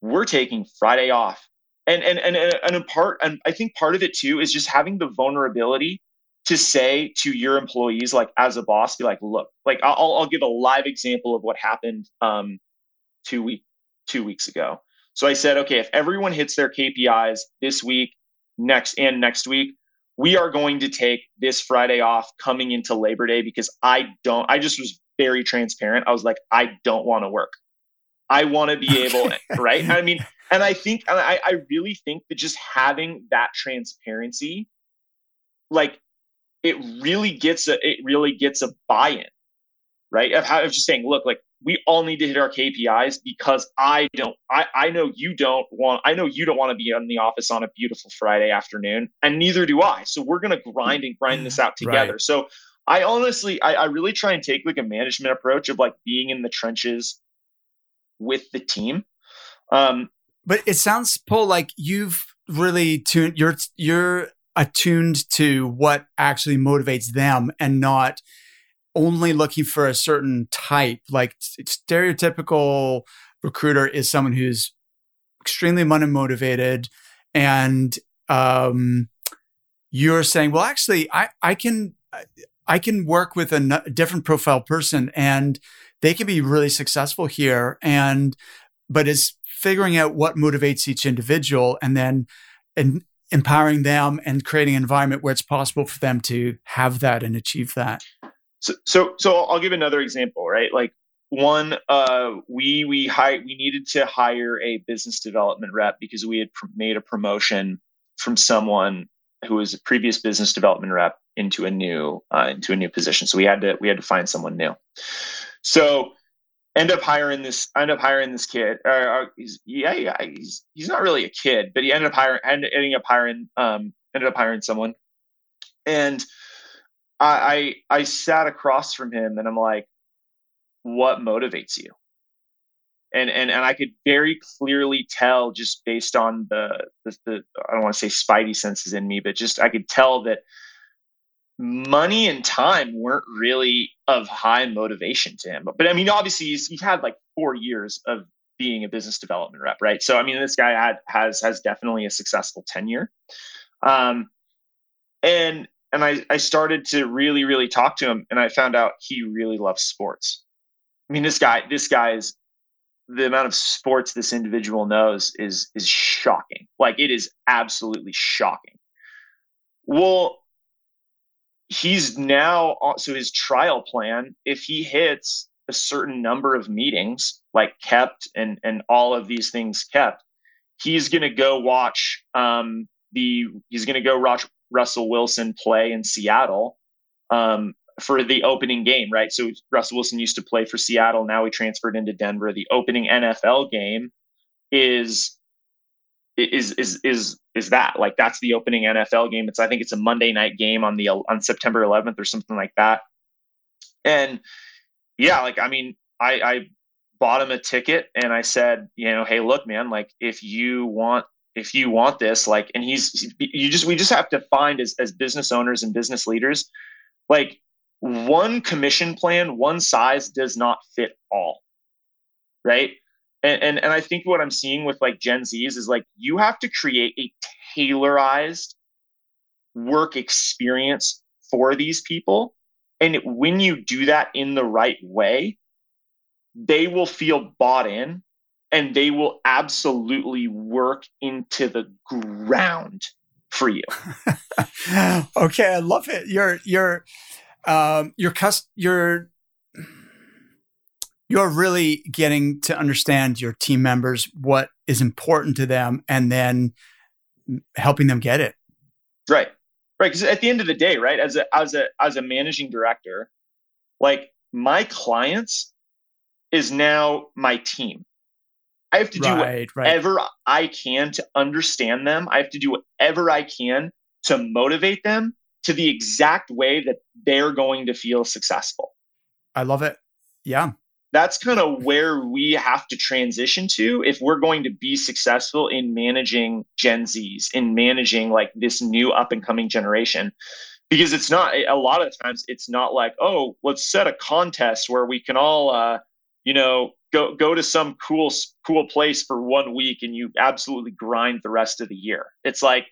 we're taking friday off and and and and in part and i think part of it too is just having the vulnerability to say to your employees like as a boss be like look like i'll, I'll give a live example of what happened um two week two weeks ago. So I said, okay, if everyone hits their KPIs this week, next and next week, we are going to take this Friday off coming into Labor Day because I don't, I just was very transparent. I was like, I don't want to work. I want to be able, right? I mean, and I think, and I, I really think that just having that transparency, like it really gets a, it really gets a buy-in, right? Of how of just saying, look, like we all need to hit our KPIs because I don't I, I know you don't want I know you don't want to be in the office on a beautiful Friday afternoon and neither do I. So we're gonna grind and grind this out together. Right. So I honestly I, I really try and take like a management approach of like being in the trenches with the team. Um
but it sounds Paul like you've really tuned you're you're attuned to what actually motivates them and not only looking for a certain type. Like stereotypical recruiter is someone who's extremely money motivated and um, you're saying, well, actually, I, I can I can work with a, a different profile person and they can be really successful here. And but it's figuring out what motivates each individual and then and empowering them and creating an environment where it's possible for them to have that and achieve that.
So, so, so I'll give another example, right? Like one, uh, we we hired, we needed to hire a business development rep because we had pr- made a promotion from someone who was a previous business development rep into a new uh, into a new position. So we had to we had to find someone new. So end up hiring this end up hiring this kid. Uh, uh he's, yeah, yeah, he's he's not really a kid, but he ended up hiring ended up hiring um ended up hiring someone, and I, I I sat across from him and I'm like, what motivates you? And and and I could very clearly tell just based on the the, the I don't want to say spidey senses in me, but just I could tell that money and time weren't really of high motivation to him. But, but I mean, obviously he's, he's had like four years of being a business development rep, right? So I mean, this guy had has has definitely a successful tenure. Um, and and I, I started to really, really talk to him and I found out he really loves sports. I mean, this guy, this guy is the amount of sports this individual knows is is shocking. Like it is absolutely shocking. Well, he's now so his trial plan, if he hits a certain number of meetings, like kept and and all of these things kept, he's gonna go watch um the he's gonna go watch Russell Wilson play in Seattle um for the opening game, right? So Russell Wilson used to play for Seattle. Now he transferred into Denver. The opening NFL game is is is is is that like that's the opening NFL game. It's I think it's a Monday night game on the on September 11th or something like that. And yeah, like I mean, I I bought him a ticket and I said, you know, hey, look, man, like if you want if you want this, like, and he's you just we just have to find as as business owners and business leaders, like one commission plan, one size does not fit all. Right and, and and I think what I'm seeing with like Gen Zs is like you have to create a tailorized work experience for these people. And when you do that in the right way, they will feel bought in and they will absolutely work into the ground for you.
okay, I love it. You're you're um your cust your you're really getting to understand your team members, what is important to them, and then helping them get it.
Right. Right. Because at the end of the day, right, as a as a as a managing director, like my clients is now my team. I have to do right, whatever right. I can to understand them. I have to do whatever I can to motivate them to the exact way that they're going to feel successful.
I love it. Yeah
that's kind of where we have to transition to if we're going to be successful in managing Gen Zs, in managing like this new up and coming generation. Because it's not a lot of times it's not like, oh, let's set a contest where we can all uh, you know, go go to some cool cool place for one week and you absolutely grind the rest of the year. It's like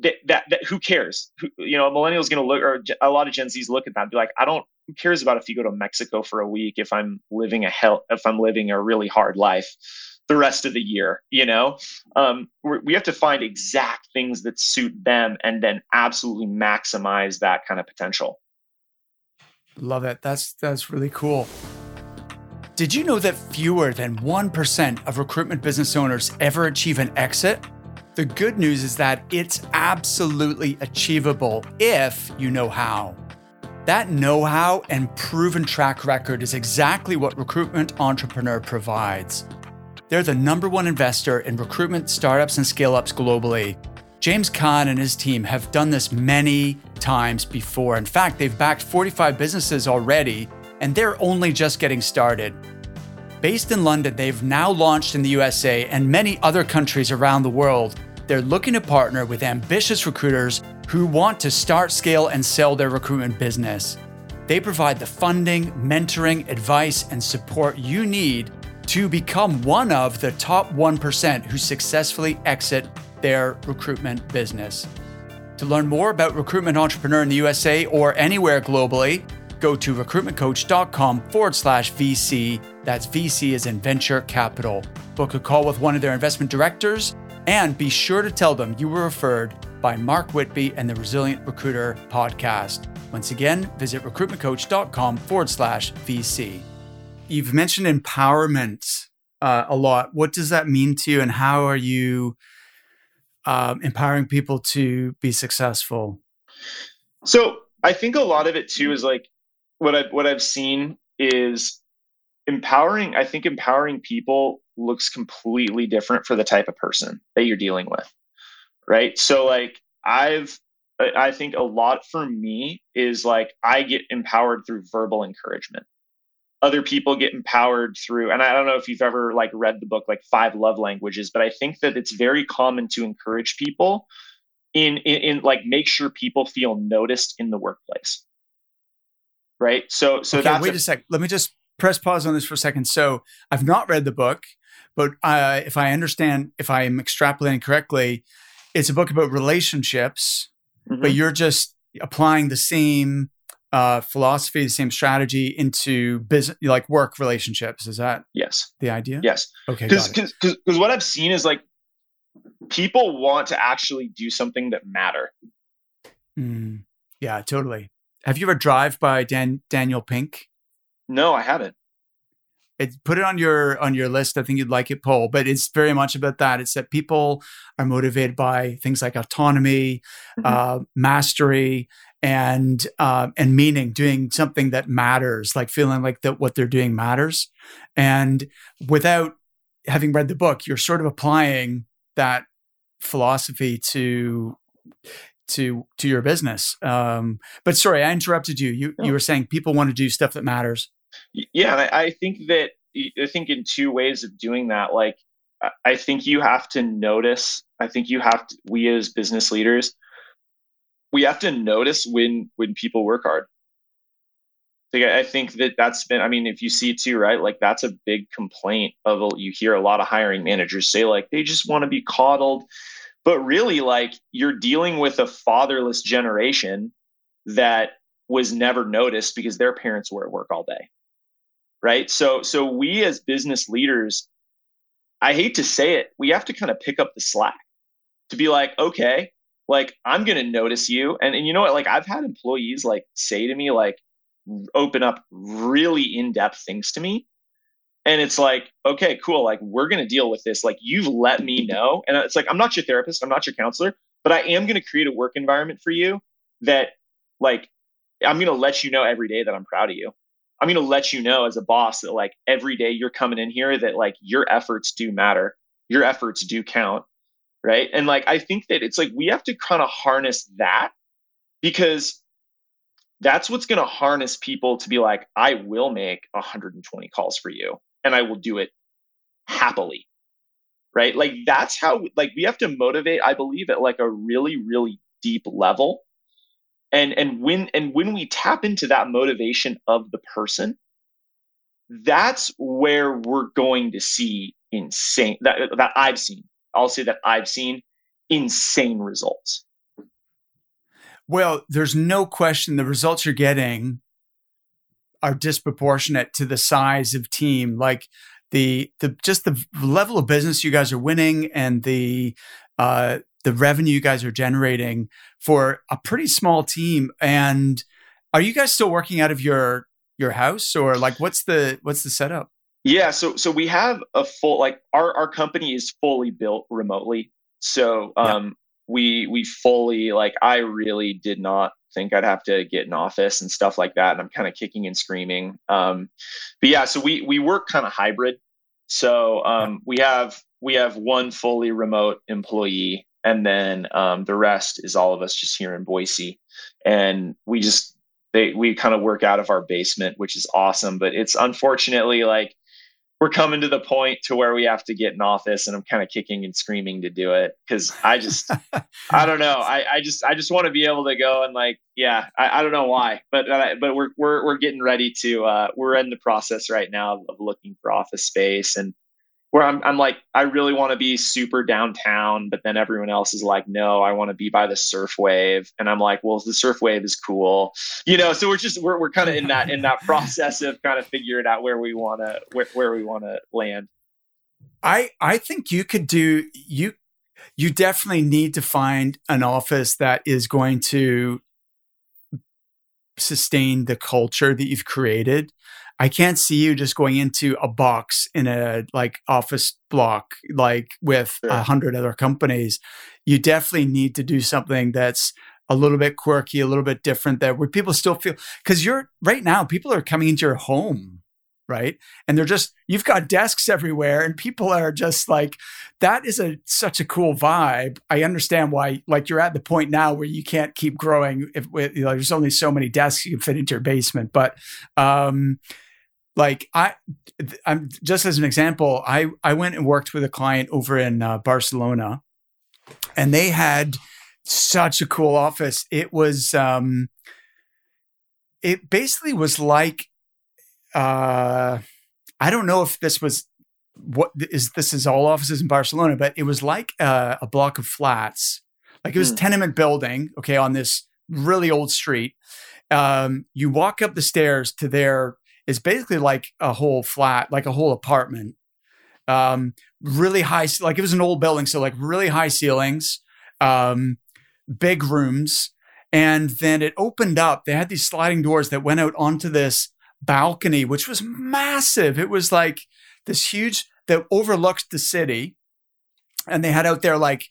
that, that, that who cares? Who, you know, millennials going to look, or a lot of Gen Zs look at that and be like, I don't, who cares about if you go to Mexico for a week if I'm living a hell, if I'm living a really hard life the rest of the year, you know? Um, we have to find exact things that suit them and then absolutely maximize that kind of potential.
Love it. That's, that's really cool. Did you know that fewer than 1% of recruitment business owners ever achieve an exit? The good news is that it's absolutely achievable if you know how. That know how and proven track record is exactly what Recruitment Entrepreneur provides. They're the number one investor in recruitment startups and scale ups globally. James Caan and his team have done this many times before. In fact, they've backed 45 businesses already, and they're only just getting started. Based in London, they've now launched in the USA and many other countries around the world they're looking to partner with ambitious recruiters who want to start, scale, and sell their recruitment business. They provide the funding, mentoring, advice, and support you need to become one of the top 1% who successfully exit their recruitment business. To learn more about Recruitment Entrepreneur in the USA or anywhere globally, go to recruitmentcoach.com forward slash VC. That's VC is in venture capital. Book a call with one of their investment directors and be sure to tell them you were referred by Mark Whitby and the Resilient Recruiter podcast. Once again, visit recruitmentcoach.com forward slash VC. You've mentioned empowerment uh, a lot. What does that mean to you, and how are you um, empowering people to be successful?
So I think a lot of it too is like what I've what I've seen is empowering. I think empowering people looks completely different for the type of person that you're dealing with. Right. So, like, I've, I think a lot for me is like I get empowered through verbal encouragement. Other people get empowered through, and I don't know if you've ever like read the book like Five Love Languages, but I think that it's very common to encourage people in, in, in like make sure people feel noticed in the workplace. Right. So so
okay, that's wait a, a sec. Let me just press pause on this for a second. So I've not read the book. But uh, if I understand, if I am extrapolating correctly, it's a book about relationships, mm-hmm. but you're just applying the same uh, philosophy, the same strategy into business, like work relationships. Is that
yes
the idea?
Yes.
Okay.
Because because what I've seen is like people want to actually do something that matter.
Mm, yeah, totally. Have you ever drive by Dan, Daniel Pink?
No, I haven't.
It, put it on your on your list. I think you'd like it, Paul. But it's very much about that. It's that people are motivated by things like autonomy, mm-hmm. uh, mastery, and uh, and meaning. Doing something that matters, like feeling like that what they're doing matters. And without having read the book, you're sort of applying that philosophy to to to your business. Um, but sorry, I interrupted you. You no. you were saying people want to do stuff that matters.
Yeah, I, I think that I think in two ways of doing that. Like, I think you have to notice. I think you have to. We as business leaders, we have to notice when when people work hard. Like, I think that that's been. I mean, if you see too, right? Like that's a big complaint of. You hear a lot of hiring managers say like they just want to be coddled but really like you're dealing with a fatherless generation that was never noticed because their parents were at work all day right? So so we as business leaders i hate to say it we have to kind of pick up the slack to be like okay like i'm going to notice you. And, and you know what? Like i've had employees like say to me like open up really in-depth things to me and it's like okay cool like we're going to deal with this. Like you've let me know. And it's like i'm not your therapist. I'm not your counselor but i am going to create a work environment for you that like i'm going to let you know every day that i'm proud of you. I'm going to let you know as a boss that like every day you're coming in here that like your efforts do matter. Your efforts do count right? And like i think that it's like we have to kind of harness that because that's what's going to harness people to be like i will make 120 calls for you and I will do it happily. Right? Like that's how like we have to motivate, I believe, at like a really, really deep level. And and when and when we tap into that motivation of the person, that's where we're going to see insane that that I've seen. I'll say that I've seen insane results.
Well, there's no question the results you're getting are disproportionate to the size of team. Like the the just the level of business you guys are winning and the uh, the revenue you guys are generating for a pretty small team. And are you guys still working out of your your house or like what's the what's the setup?
Yeah, so so we have a full like our our company is fully built remotely. So um. We we fully like I really did not think I'd have to get an office and stuff like that. And I'm kind of kicking and screaming. Um, but yeah, so we we work kind of hybrid. So um, we have we have one fully remote employee, and then um, the rest is all of us just here in Boise. And we just they we kind of work out of our basement, which is awesome. But it's unfortunately like we're coming to the point to where we have to get in office and I'm kind of kicking and screaming to do it because I just I don't know. I, I just I just want to be able to go and like yeah I, I don't know why but uh, but we're we're we're getting ready to uh, we're in the process right now of looking for office space and where I'm, I'm like, I really want to be super downtown, but then everyone else is like, no, I want to be by the surf wave. And I'm like, well, the surf wave is cool, you know? So we're just, we're, we're kind of in that, in that process of kind of figuring out where we want to, where, where we want to land.
I, I think you could do, you, you definitely need to find an office that is going to sustain the culture that you've created. I can't see you just going into a box in a like office block, like with a sure. hundred other companies. You definitely need to do something that's a little bit quirky, a little bit different that where people still feel because you're right now, people are coming into your home, right? And they're just you've got desks everywhere and people are just like that is a such a cool vibe. I understand why like you're at the point now where you can't keep growing if you know, there's only so many desks you can fit into your basement, but um like I, I'm just as an example, I I went and worked with a client over in uh, Barcelona, and they had such a cool office. It was, um, it basically was like, uh, I don't know if this was what is this is all offices in Barcelona, but it was like a, a block of flats, like it was mm. tenement building. Okay, on this really old street. Um, you walk up the stairs to their is basically like a whole flat, like a whole apartment. um, really high, like it was an old building, so like really high ceilings, um, big rooms, and then it opened up. They had these sliding doors that went out onto this balcony, which was massive. It was like this huge that overlooked the city, and they had out there like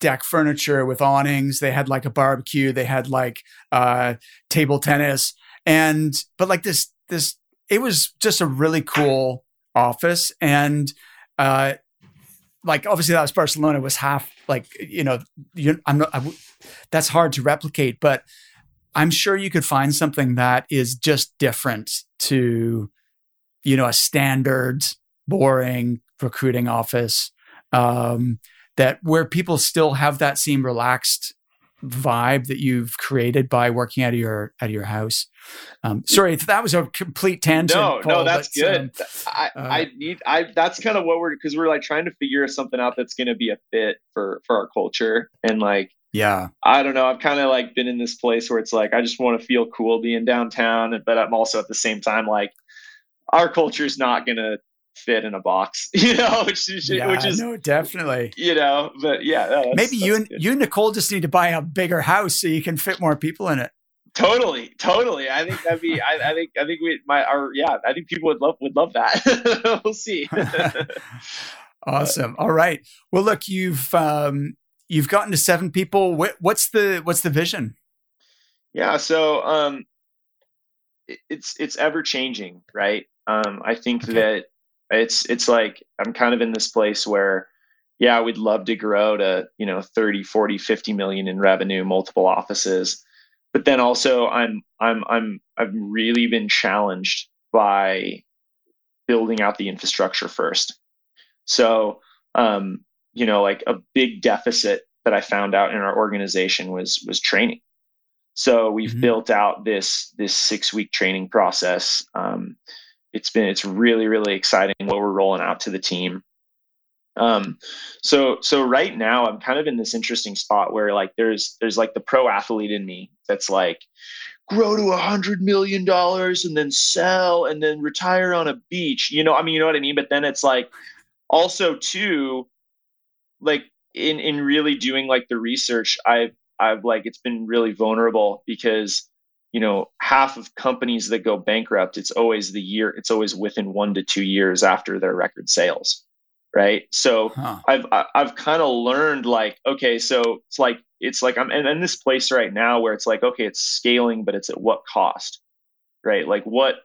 deck furniture with awnings. They had like a barbecue. They had like uh, table tennis, and but like this this it was just a really cool office. And uh like obviously that was Barcelona was half like you know you, I'm not I, that's hard to replicate but I'm sure you could find something that is just different to you know a standard boring recruiting office um that where people still have that same relaxed vibe that you've created by working out of your out of your house. Um, sorry, that was a complete tangent.
No, Paul, no, that's but, good. Um, I, uh, I need I that's kind of what we're because we're like trying to figure something out that's going to be a fit for for our culture and like
yeah
i don't know i've kind of like been in this place where it's like i just want to feel cool being downtown but i'm also at the same time like our culture is not going to fit in a box, you know, which is,
yeah,
which is
no, definitely,
you know, but yeah, no,
maybe you and you and Nicole just need to buy a bigger house so you can fit more people in it.
Totally, totally. I think that'd be. I, I think. I think we. My. Our. Yeah. I think people would love. Would love that. we'll see.
awesome. All right. Well, look, you've um, you've gotten to seven people. What, what's the What's the vision?
Yeah. So um, it's it's ever changing, right? Um, I think okay. that it's it's like i'm kind of in this place where yeah we'd love to grow to you know 30 40 50 million in revenue multiple offices. But then also i'm i'm i'm i've really been challenged by building out the infrastructure first. So um you know like a big deficit that i found out in our organization was was training. So we've mm-hmm. built out this this six week training process um, it's been it's really really exciting what we're rolling out to the team. Um so so right now i'm kind of in this interesting spot where like there's there's like the pro athlete in me that's like grow to a hundred million dollars and then sell and then retire on a beach. You know i mean you know what i mean? But then it's like also too like in in really doing like the research i've i've like it's been really vulnerable because you know half of companies that go bankrupt it's always the year it's always within one to two years after their record sales right so huh. i've i've kind of learned like okay so it's like it's like i'm in, in this place right now where it's like okay it's scaling but it's at what cost right like what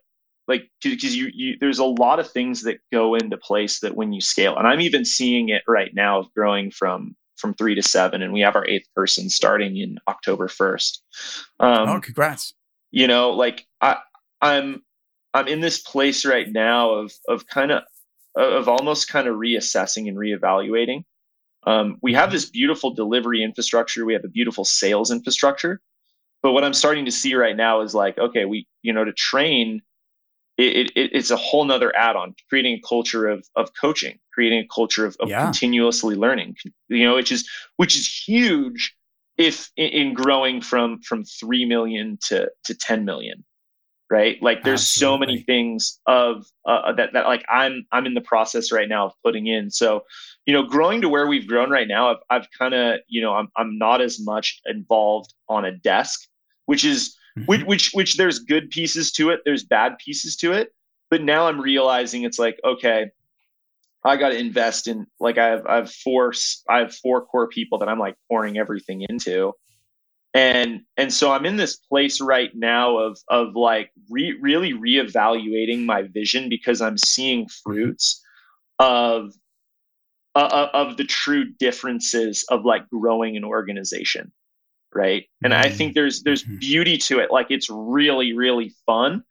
like because you, you there's a lot of things that go into place that when you scale and i'm even seeing it right now of growing from from three to seven, and we have our eighth person starting in October first.
Um, oh, congrats!
You know, like I, I'm I'm in this place right now of of kind of of almost kind of reassessing and reevaluating. Um, we have this beautiful delivery infrastructure. We have a beautiful sales infrastructure. But what I'm starting to see right now is like, okay, we, you know, to train it, it, it's a whole nother add-on creating a culture of, of coaching creating a culture of, of yeah. continuously learning you know which is which is huge if in, in, growing from from 3 million to to 10 million right like there's Absolutely. so many things of uh, that that like i'm i'm in the process right now of putting in so you know growing to where we've grown right now i've, I've kind of you know I'm, I'm not as much involved on a desk which is. Which, which which there's good pieces to it there's bad pieces to it but now i'm realizing it's like okay i got to invest in like i have i have four i have four core people that i'm like pouring everything into and and so i'm in this place right now of of like re, really reevaluating my vision because i'm seeing mm-hmm. fruits of uh, of the true differences of like growing an organization right? And mm-hmm. i think there's there's mm-hmm. beauty to it. Like it's really really fun.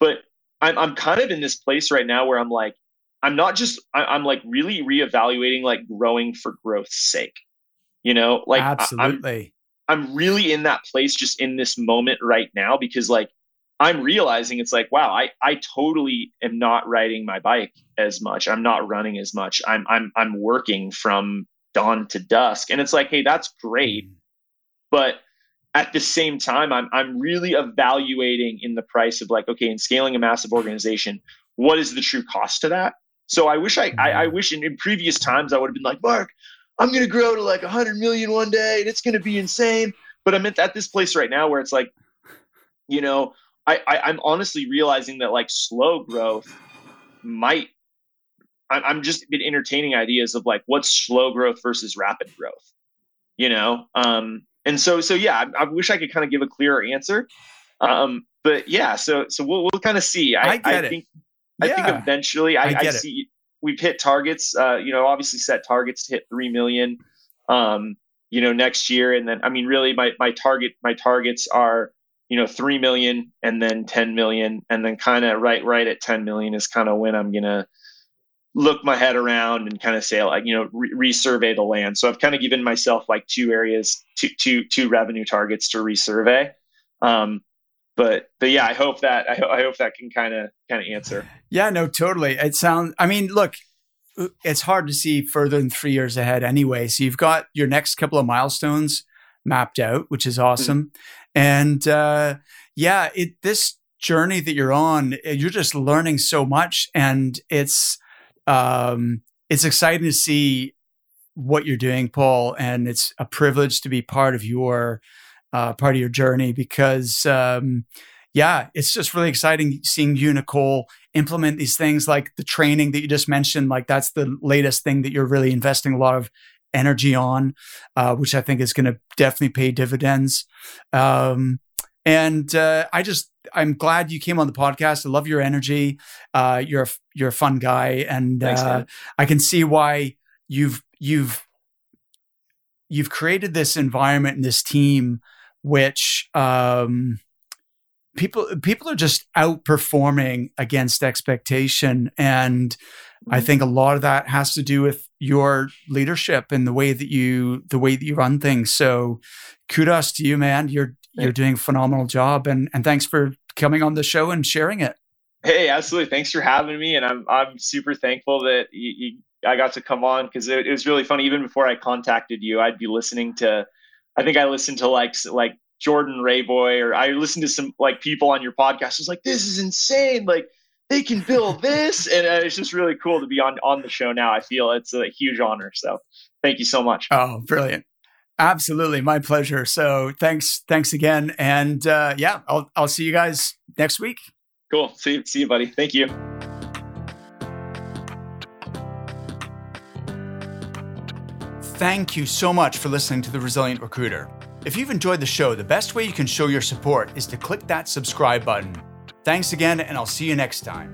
But i'm, I'm kind of in this place right now where i'm like i'm not just I, am like really reevaluating like growing for growth's sake you know? Like
absolutely
I, I'm, I'm really in that place just in this moment right now because like i'm realizing it's like wow i i totally am not riding my bike as much. I'm not running as much. I'm i'm i'm working from dawn to dusk. And it's like hey that's great. Mm but at the same time, I'm I'm really evaluating in the price of like, okay, in scaling a massive organization, what is the true cost to that? So I wish I, I, I wish in, in previous times I would have been like, Mark, I'm going to grow to like 100 million one day and it's going to be insane. But I'm at, at this place right now where it's like, you know, I, I I'm honestly realizing that like slow growth might I'm just been entertaining ideas of like what's slow growth versus rapid growth, you know. Um, and so so yeah, I, I wish I could kind of give a clearer answer. Um, but yeah, so so we'll we'll kind of see. I,
I, I
think yeah. I think eventually I, I see it. we've hit targets. Uh, you know, obviously set targets to hit three million. Um, you know, next year, and then I mean, really, my my target my targets are you know three million and then ten million, and then kind of right right at ten million is kind of when I'm gonna look my head around and kind of say like you know re- resurvey the land. So i've kind of given myself like two areas two two two revenue targets to resurvey. Um but but yeah i hope that i, ho- I hope that can kind of kind of answer.
Yeah no totally. It sounds i mean look it's hard to see further than three years ahead anyway. So you've got your next couple of milestones mapped out which is awesome. Mm-hmm. and uh yeah it this journey that you're on you're just learning so much and it's um, it's exciting to see what you're doing, Paul, and it's a privilege to be part of your uh, part of your journey because, um, yeah, it's just really exciting seeing you, Nicole, implement these things like the training that you just mentioned. Like that's the latest thing that you're really investing a lot of energy on, uh, which I think is going to definitely pay dividends. Um, and uh, I just I'm glad you came on the podcast. I love your energy. Uh, you're a, you're a fun guy, and Thanks, uh, I can see why you've you've you've created this environment and this team, which um, people people are just outperforming against expectation, and mm-hmm. I think a lot of that has to do with your leadership and the way that you the way that you run things. So, kudos to you, man. You're you're doing a phenomenal job and and thanks for coming on the show and sharing it.
Hey absolutely. Thanks for having me and i'm i'm super thankful that you, you i got to come on because it, it, was really funny. Even before i contacted you i'd be listening to i think i listened to like like jordan rayboy or i listened to some like people on your podcast. I was like this is insane. Like they can build this. And uh, it's just really cool to be on on the show now. I feel it's a huge honor so thank you so much.
Oh brilliant Absolutely, my pleasure. So thanks, thanks again, and uh, yeah, I'll I'll see you guys next week.
Cool. See see you, buddy. Thank you.
Thank you so much for listening to The Resilient Recruiter. If you've enjoyed the show, the best way you can show your support is to click that subscribe button. Thanks again, and I'll see you next time.